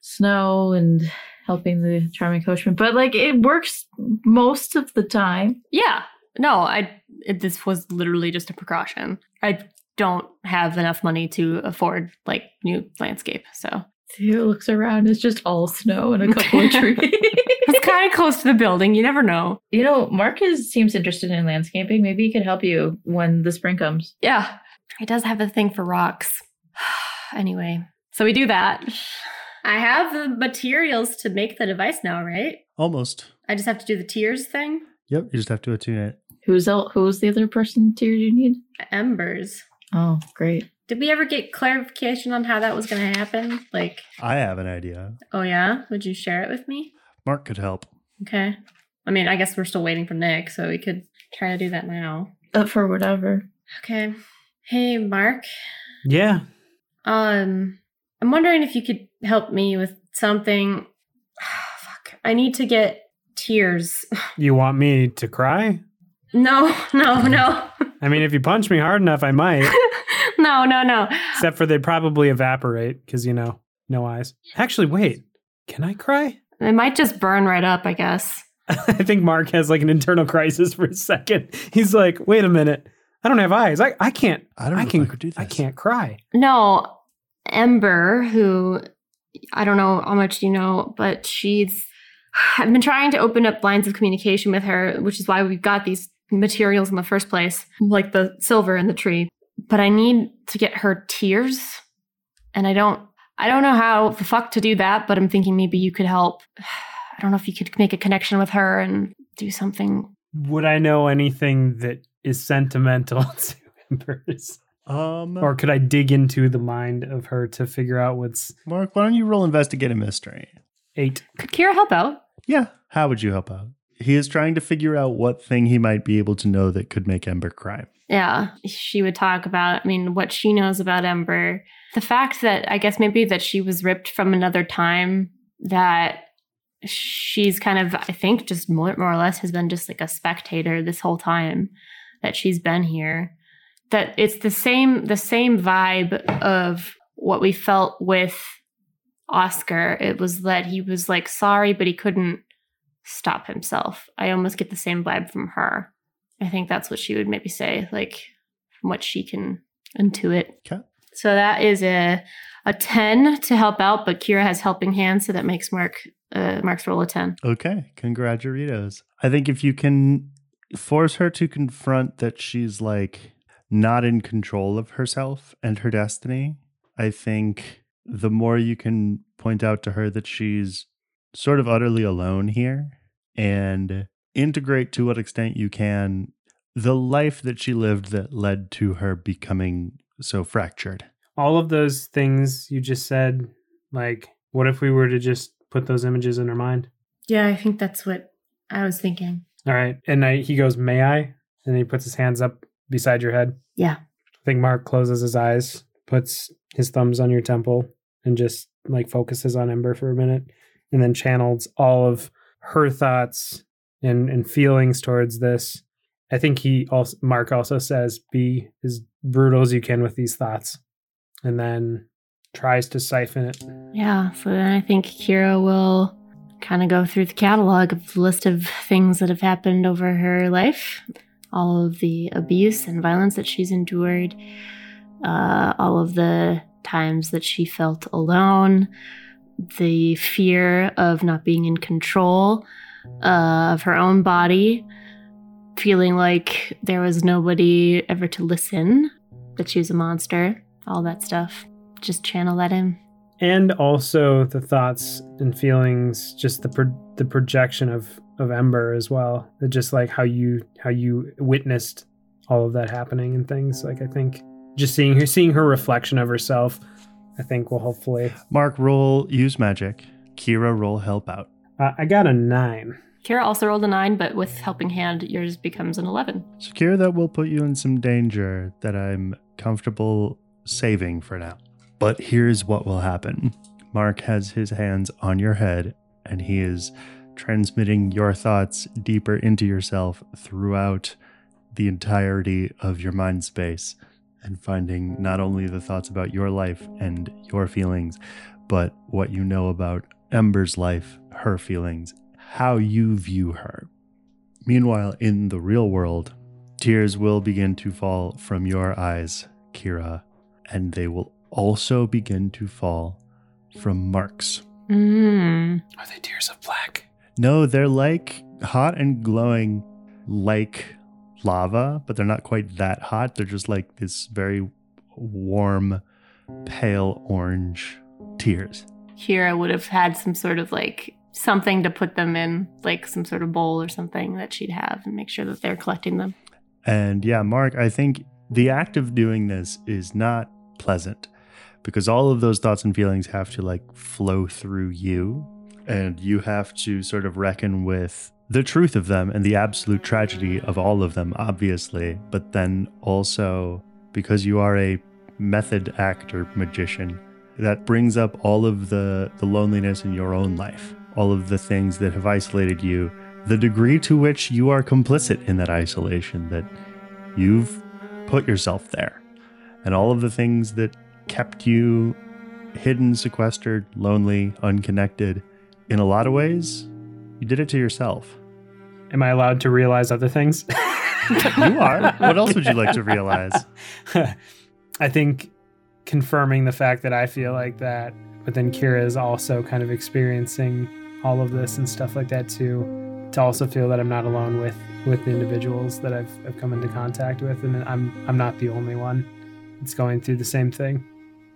snow and helping the charming coachman, but like it works most of the time. yeah. No, I it, this was literally just a precaution. I don't have enough money to afford like new landscape, so Theo looks around, it's just all snow and a couple of trees. it's kind of close to the building. You never know. you know, Marcus seems interested in landscaping. Maybe he could help you when the spring comes. Yeah, he does have a thing for rocks. anyway, so we do that. I have the materials to make the device now, right? Almost. I just have to do the tears thing. Yep. You just have to attune it. Who's el- who's the other person tier you need? Embers. Oh, great. Did we ever get clarification on how that was going to happen? Like, I have an idea. oh yeah, would you share it with me? Mark could help. Okay. I mean, I guess we're still waiting for Nick, so we could try to do that now. Up for whatever. Okay. Hey, Mark. Yeah. Um, I'm wondering if you could help me with something. Fuck. I need to get tears. You want me to cry? No, no, no. I mean, if you punch me hard enough, I might. no, no, no. Except for they'd probably evaporate because, you know, no eyes. Actually, wait. Can I cry? It might just burn right up, I guess. I think Mark has like an internal crisis for a second. He's like, wait a minute. I don't have eyes. I, I can't. I don't I can, I do this. I can't cry. No, Ember, who I don't know how much you know, but she's. I've been trying to open up lines of communication with her, which is why we've got these materials in the first place, like the silver in the tree. But I need to get her tears, and I don't. I don't know how the fuck to do that, but I'm thinking maybe you could help. I don't know if you could make a connection with her and do something. Would I know anything that is sentimental to Embers? Um, Or could I dig into the mind of her to figure out what's Mark, why don't you roll investigate a mystery? eight? Could Kira help out? Yeah. How would you help out? He is trying to figure out what thing he might be able to know that could make Ember cry. Yeah, she would talk about, I mean, what she knows about Ember. The fact that I guess maybe that she was ripped from another time, that she's kind of, I think, just more, more or less has been just like a spectator this whole time that she's been here. That it's the same, the same vibe of what we felt with Oscar. It was that he was like sorry, but he couldn't stop himself. I almost get the same vibe from her. I think that's what she would maybe say, like from what she can intuit. Okay. So that is a a ten to help out, but Kira has helping hands, so that makes Mark uh, Mark's roll a ten. Okay. Congratulations. I think if you can force her to confront that she's like not in control of herself and her destiny, I think the more you can point out to her that she's sort of utterly alone here and integrate to what extent you can the life that she lived that led to her becoming so fractured. All of those things you just said, like, what if we were to just put those images in her mind? Yeah, I think that's what I was thinking. All right. And I, he goes, May I? And he puts his hands up beside your head. Yeah. I think Mark closes his eyes, puts his thumbs on your temple, and just like focuses on Ember for a minute, and then channels all of her thoughts and, and feelings towards this. I think he also Mark also says, be as brutal as you can with these thoughts. And then tries to siphon it. Yeah, so then I think Kira will kind of go through the catalog of the list of things that have happened over her life, all of the abuse and violence that she's endured, uh, all of the times that she felt alone, the fear of not being in control uh, of her own body, feeling like there was nobody ever to listen, that she was a monster, all that stuff. Just channel that in. and also the thoughts and feelings just the pro- the projection of of ember as well just like how you how you witnessed all of that happening and things like i think just seeing her seeing her reflection of herself i think we'll hopefully Mark, roll use magic. Kira, roll help out. uh, i got a nine Kira also rolled a nine, but with helping hand, yours becomes an 11. So, Kira, that will put you in some danger that I'm comfortable saving for now. But here's what will happen Mark has his hands on your head, and he is transmitting your thoughts deeper into yourself throughout the entirety of your mind space and finding not only the thoughts about your life and your feelings, but what you know about Ember's life, her feelings, how you view her. Meanwhile, in the real world, tears will begin to fall from your eyes, Kira, and they will also begin to fall from Mark's. Mm. are they tears of black No, they're like hot and glowing like lava, but they're not quite that hot. They're just like this very warm, pale orange tears. Kira would have had some sort of like something to put them in, like some sort of bowl or something that she'd have and make sure that they're collecting them. And yeah, Mark, I think the act of doing this is not pleasant because all of those thoughts and feelings have to like flow through you and you have to sort of reckon with the truth of them and the absolute tragedy of all of them, obviously, but then also because you are a method actor magician, that brings up all of the, the loneliness in your own life, all of the things that have isolated you, the degree to which you are complicit in that isolation, that you've put yourself there, and all of the things that kept you hidden, sequestered, lonely, unconnected. In a lot of ways, you did it to yourself. Am i allowed to realize other things You are. What else would you like to realize? I think confirming the fact that I feel like that, but then Kira is also kind of experiencing all of this and stuff like that too. To also feel that I'm not alone with with the individuals that I've, I've come into contact with, and I'm I'm not the only one that's going through the same thing.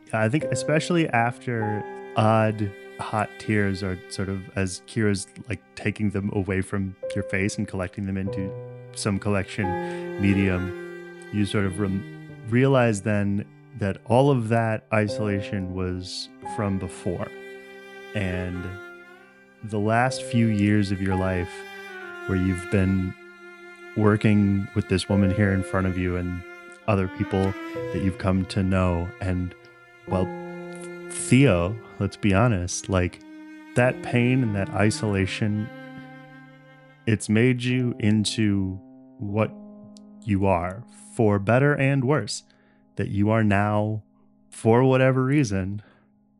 Yeah, I think especially after odd hot tears are sort of as Kira's like taking them away from your face and collecting them into some collection medium, you sort of rem- realize then that all of that isolation was from before. And the last few years of your life where you've been working with this woman here in front of you and other people that you've come to know and well Theo, let's be honest, like that pain and that isolation it's made you into what you are for better and worse that you are now for whatever reason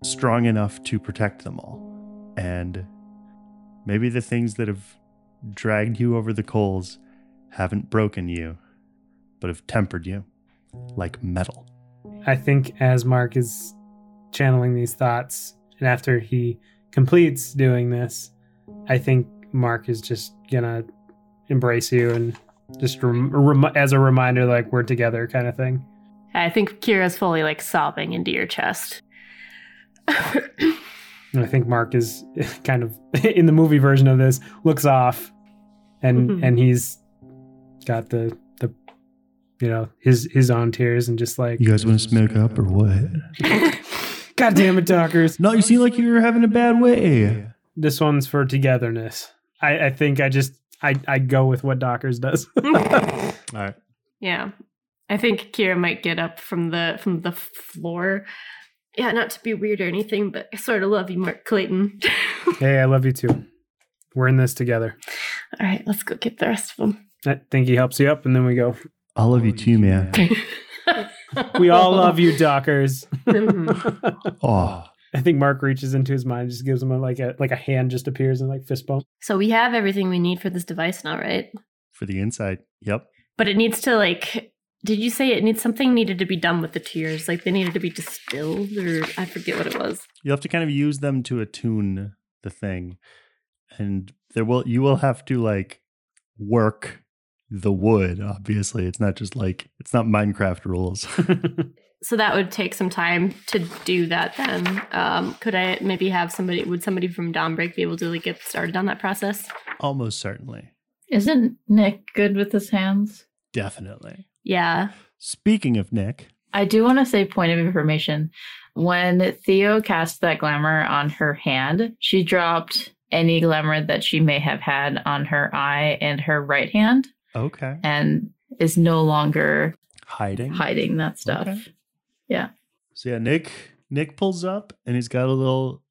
strong enough to protect them all. And maybe the things that have dragged you over the coals haven't broken you but have tempered you like metal. I think as Mark is channeling these thoughts, and after he completes doing this, I think Mark is just gonna embrace you and just rem- rem- as a reminder, like we're together, kind of thing. I think Kira's fully like sobbing into your chest. I think Mark is kind of in the movie version of this looks off, and Mhm. and he's got the the you know his his own tears and just like you guys want to smoke up or what God damn it, Dockers. no you seem like you're having a bad way This one's for togetherness. I, I think I just I, I go with what Dockers does. all right Yeah. I think Kira might get up from the from the floor. Yeah, not to be weird or anything, but I sort of love you, Mark Clayton. hey, I love you too. We're in this together. All right, let's go get the rest of them. I think he helps you up, and then we go. i love you too man We all love you, Dockers. Oh I think Mark reaches into his mind, just gives him a, like a like a hand just appears and like fist bump. So we have everything we need for this device now, right? for the inside yep But it needs to like. Did you say it needs something needed to be done with the tears? Like they needed to be distilled, or I forget what it was. you have to kind of use them to attune the thing and there will you will have to like work the wood obviously it's not just like it's not minecraft rules So that would take some time to do that. Then, um, could I maybe have somebody? Would somebody from Dawnbreak be able to like get started on that process? almost certainly Isn't Nick good with his hands? definitely Yeah. speaking of nick I do want to say point of information. When Theo cast that glamour on her hand, she dropped any glamour that she may have had on her eye and her right hand okay and is no longer hiding hiding that stuff. Okay. Yeah. so yeah nick nick pulls up and he's got a little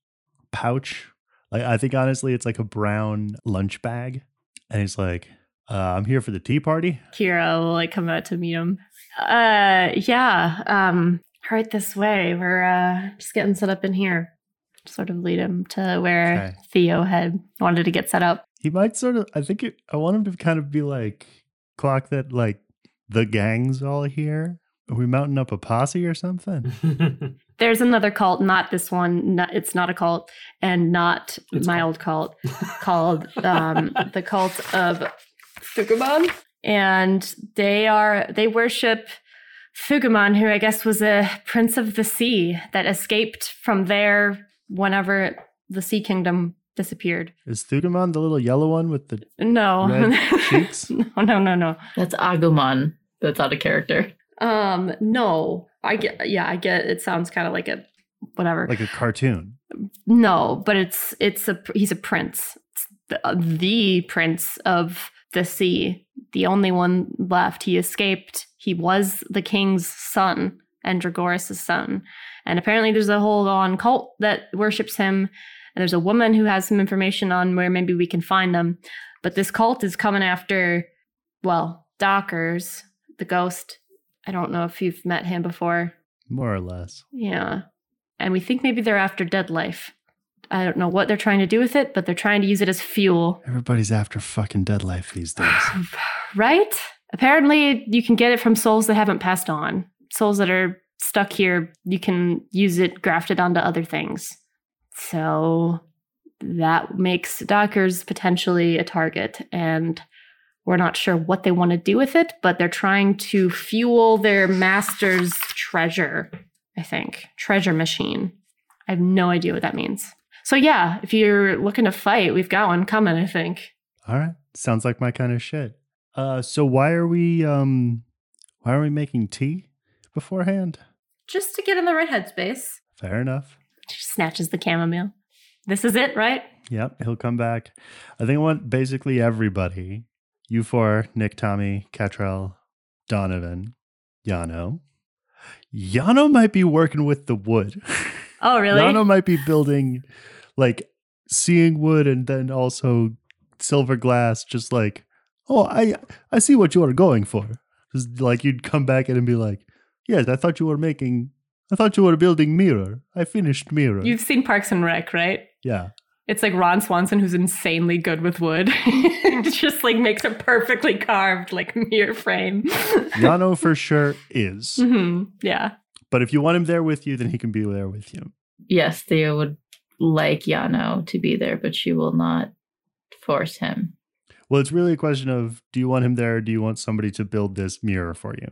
pouch like i think honestly it's like a brown lunch bag and he's like uh, i'm here for the tea party Kira will like come out to meet him. Uh, yeah. Um, right this way. We're uh just getting set up in here. Sort of lead him to where Okay. Theo had wanted to get set up. He might sort of. I think it, I want him to kind of be like clock that like the gang's all here. Are we mounting up a posse or something? There's another cult, not this one. Not, it's not a cult, and not It's my old cult, called um, the cult of Thugamon. And they are they worship Thugamon, who I guess was a prince of the sea that escaped from there whenever the Sea Kingdom disappeared. Is Thugamon the little yellow one with the? No, Red cheeks? no, no, no, no. That's Agumon. That's out of character. Um, no. I get. Yeah, I get. It sounds kind of like a whatever. Like a cartoon. No, but it's it's a he's a prince. It's the, uh, the prince of the sea, the only one left. He escaped. He was the king's son and Dragoris' son. And apparently there's a whole on cult that worships him. And there's a woman who has some information on where maybe we can find them. But this cult is coming after, well, Dockers, the ghost. I don't know if you've met him before. More or less. Yeah. And we think maybe they're after dead life. I don't know what they're trying to do with it, but they're trying to use it as fuel. Everybody's after fucking dead life these days. right? Apparently, you can get it from souls that haven't passed on. Souls that are stuck here, you can use it grafted onto other things. So that makes Dockers potentially a target. And we're not sure what they want to do with it, but they're trying to fuel their master's treasure, I think. Treasure machine. I have no idea what that means. So, yeah, if you're looking to fight, we've got one coming, I think. All right, sounds like my kind of shit. Uh, so why are we um, why are we making tea? beforehand? Just to get in the right headspace. Fair enough. She snatches the chamomile. This is it, right? Yep, he'll come back. I think I want basically everybody. You four, Nick, Tommy, Catrell, Donovan, Yano. Yano might be working with the wood. Oh, really? Yano might be building like seeing wood and then also silver glass, just like, oh, I I see what you are going for. Just like you'd come back in and be like, Yes, I thought you were making I thought you were building mirror. I finished mirror. You've seen Parks and Rec, right? yeah. It's like Ron Swanson, who's insanely good with wood. just like makes a perfectly carved like mirror frame. Yano for sure is. hmm Yeah. But if you want him there with you, then he can be there with you. Yes, Theo would like Yano to be there, but she will not force him. Well, it's really a question of do you want him there or do you want somebody to build this mirror for you?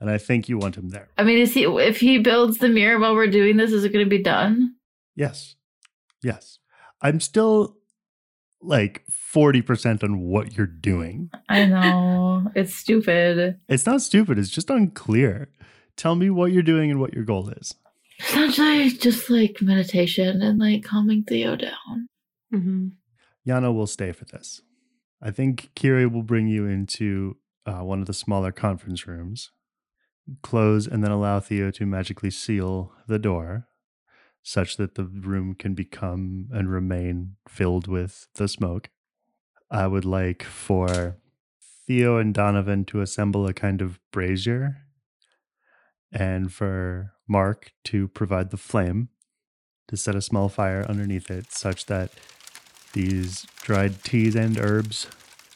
And I think you want him there. I mean, is he if he builds the mirror while we're doing this, is it going to be done? Yes. Yes. I'm still like 40% on what you're doing. I know it's stupid. It's not stupid, it's just unclear. Tell me what you're doing and what your goal is. Essentially, just like meditation and like calming Theo down. Mm-hmm. Yano will stay for this. I think Kira will bring you into uh, one of the smaller conference rooms, close, and then allow Theo to magically seal the door such that the room can become and remain filled with the smoke. I would like for Theo and Donovan to assemble a kind of brazier and for Mark to provide the flame to set a small fire underneath it such that these dried teas and herbs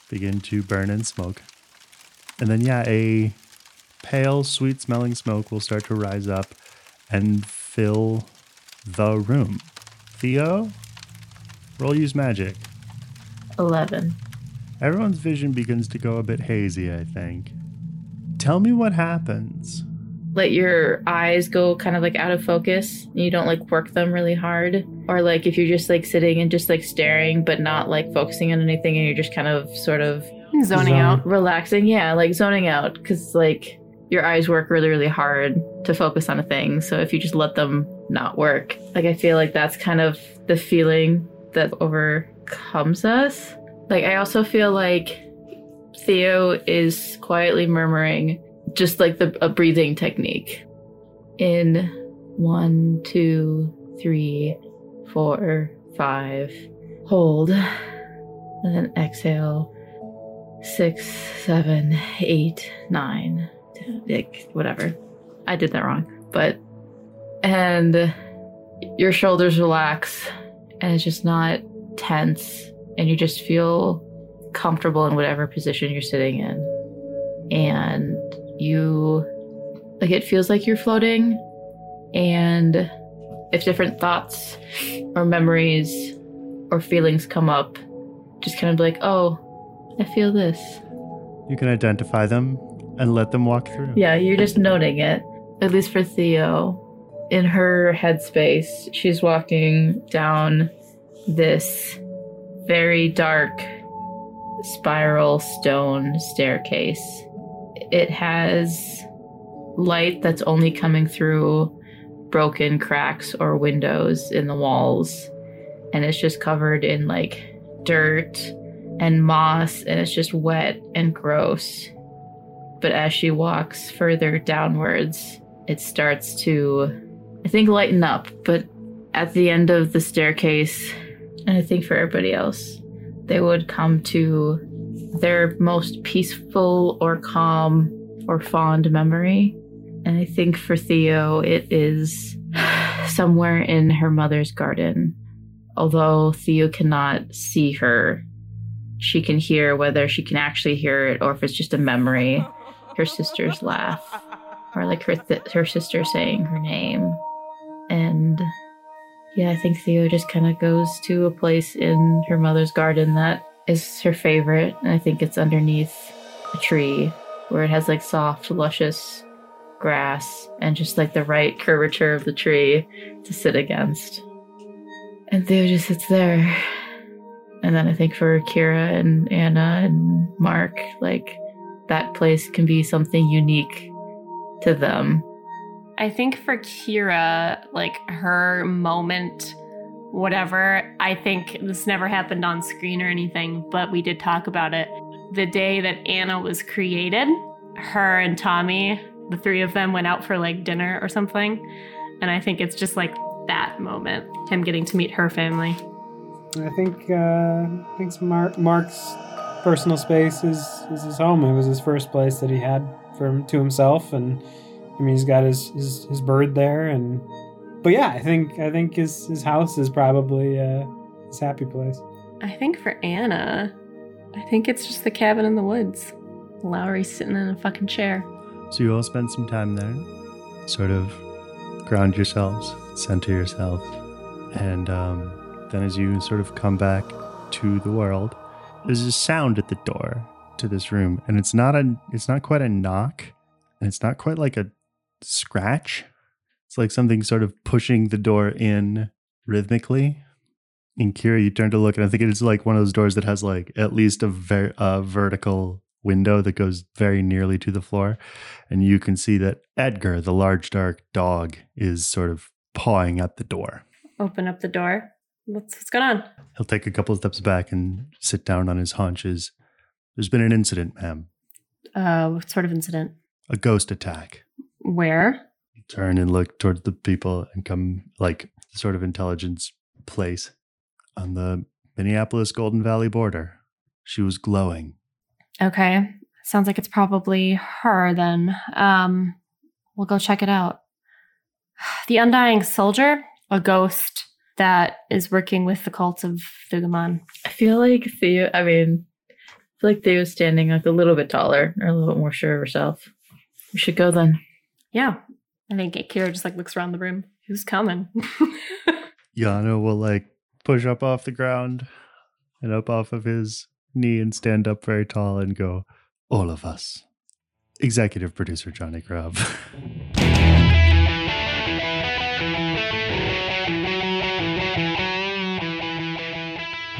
begin to burn and smoke. And then, yeah, a pale, sweet smelling smoke will start to rise up and fill the room. Theo, roll use magic. Eleven. Everyone's vision begins to go a bit hazy, I think. Tell me what happens. Let your eyes go kind of like out of focus. And you don't like work them really hard, or like if you're just like sitting and just like staring, but not like focusing on anything, and you're just kind of sort of Zoning Zone. out. relaxing. Yeah, like zoning out because like your eyes work really, really hard to focus on a thing. So if you just let them not work, like I feel like that's kind of the feeling that overcomes us. Like I also feel like Theo is quietly murmuring just like the a breathing technique. In one, two, three, four, five. Hold. And then exhale six, seven, eight, nine, like whatever. I did that wrong, but and your shoulders relax, and it's just not tense, and you just feel comfortable in whatever position you're sitting in, and you like it feels like you're floating, and if different thoughts or memories or feelings come up, just kind of like, oh, I feel this. You can identify them and let them walk through. Yeah, you're just noting it. At least for Theo. In her headspace, she's walking down this very dark spiral stone staircase. It has light that's only coming through broken cracks or windows in the walls. And it's just covered in like dirt and moss, and it's just wet and gross but as she walks further downwards, it starts to, I think, lighten up. But at the end of the staircase, and I think for everybody else, they would come to their most peaceful or calm or fond memory. And I think for Theo, it is somewhere in her mother's garden. Although Theo cannot see her, she can hear whether she can actually hear it or if it's just a memory her sister's laugh or like her th- her sister saying her name. And yeah i think theo just kind of goes to a place in her mother's garden that is her favorite and i think it's underneath a tree where it has like soft luscious grass and just like the right curvature of the tree to sit against. And theo just sits there. And then i think for kira and anna and mark like that place can be something unique to them I think for Kira, like her moment, whatever, I think this never happened on screen or anything, but we did talk about it. The day that Anna was created, her and Tommy, the three of them went out for like dinner or something. And I think it's just like that moment, him getting to meet her family. I think uh, I think Mark, Mark's personal space is, is his home. It was his first place that he had for to himself, and I mean he's got his, his, his bird there, and but yeah, I think I think his his house is probably uh, his happy place. I think for Anna, I think it's just the cabin in the woods. Lowry's sitting in a fucking chair. So you all spend some time there, sort of ground yourselves, center yourself, and um, then as you sort of come back to the world, there's a sound at the door to this room, and it's not a it's not quite a knock, and it's not quite like a scratch. It's like something sort of pushing the door in rhythmically. In Kira, you turn to look, and I think it's like one of those doors that has like at least a, ver- a vertical window that goes very nearly to the floor, and you can see that Edgar, the large dark dog, is sort of pawing at the door. Open up the door. What's what's going on? He'll take a couple of steps back and sit down on his haunches. There's been an incident, ma'am. Uh, what sort of incident? A ghost attack. Where? Turn and look towards the people and come like sort of intelligence place on the Minneapolis Golden Valley border. She was glowing. Okay. Sounds like it's probably her then. Um, we'll go check it out. The Undying Soldier, a ghost that is working with the cult of Thugamon. I feel like Theo, I mean, I feel like Theo's standing like a little bit taller or a little bit more sure of herself. We should go then. Yeah. I think Kira just like looks around the room. Who's coming? Yano will like push up off the ground and up off of his knee and stand up very tall and go, All of us. Executive producer Jonny Grubb.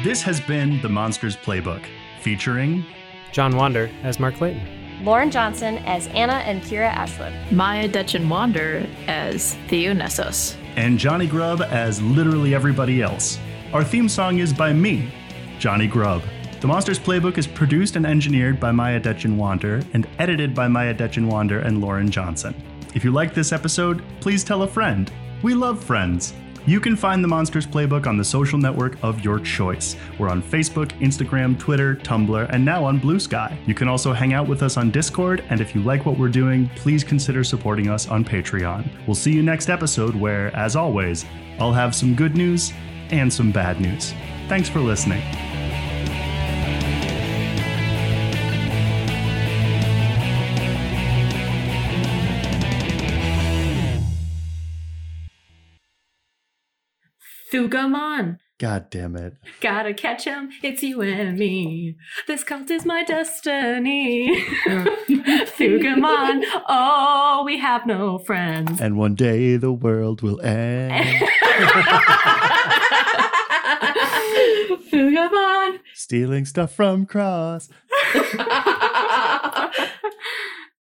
This has been The Monsters Playbook, featuring John Wander as Mark Clayton. Lauren Johnson as Anna and Kira Ashwood. Miah Detjen Wander as Theo Nessos. and Jonny Grubb as literally everybody else. Our theme song is by me, Jonny Grubb. The Monsters Playbook is produced and engineered by Miah Detjen Wander and edited by Miah Detjen Wander and Lauren Johnson. If you like this episode, please tell a friend. We love friends. You can find the Monsters Playbook on the social network of your choice. We're on Facebook, Instagram, Twitter, Tumblr, and now on Blue Sky. You can also hang out with us on Discord, and if you like what we're doing, please consider supporting us on Patreon. We'll see you next episode where, as always, I'll have some good news and some bad news. Thanks for listening. Thugamon. God damn it. Gotta catch him. It's you and me. This cult is my destiny. Thugamon. Oh, we have no friends. And one day the world will end. Thugamon. Stealing stuff from Cross.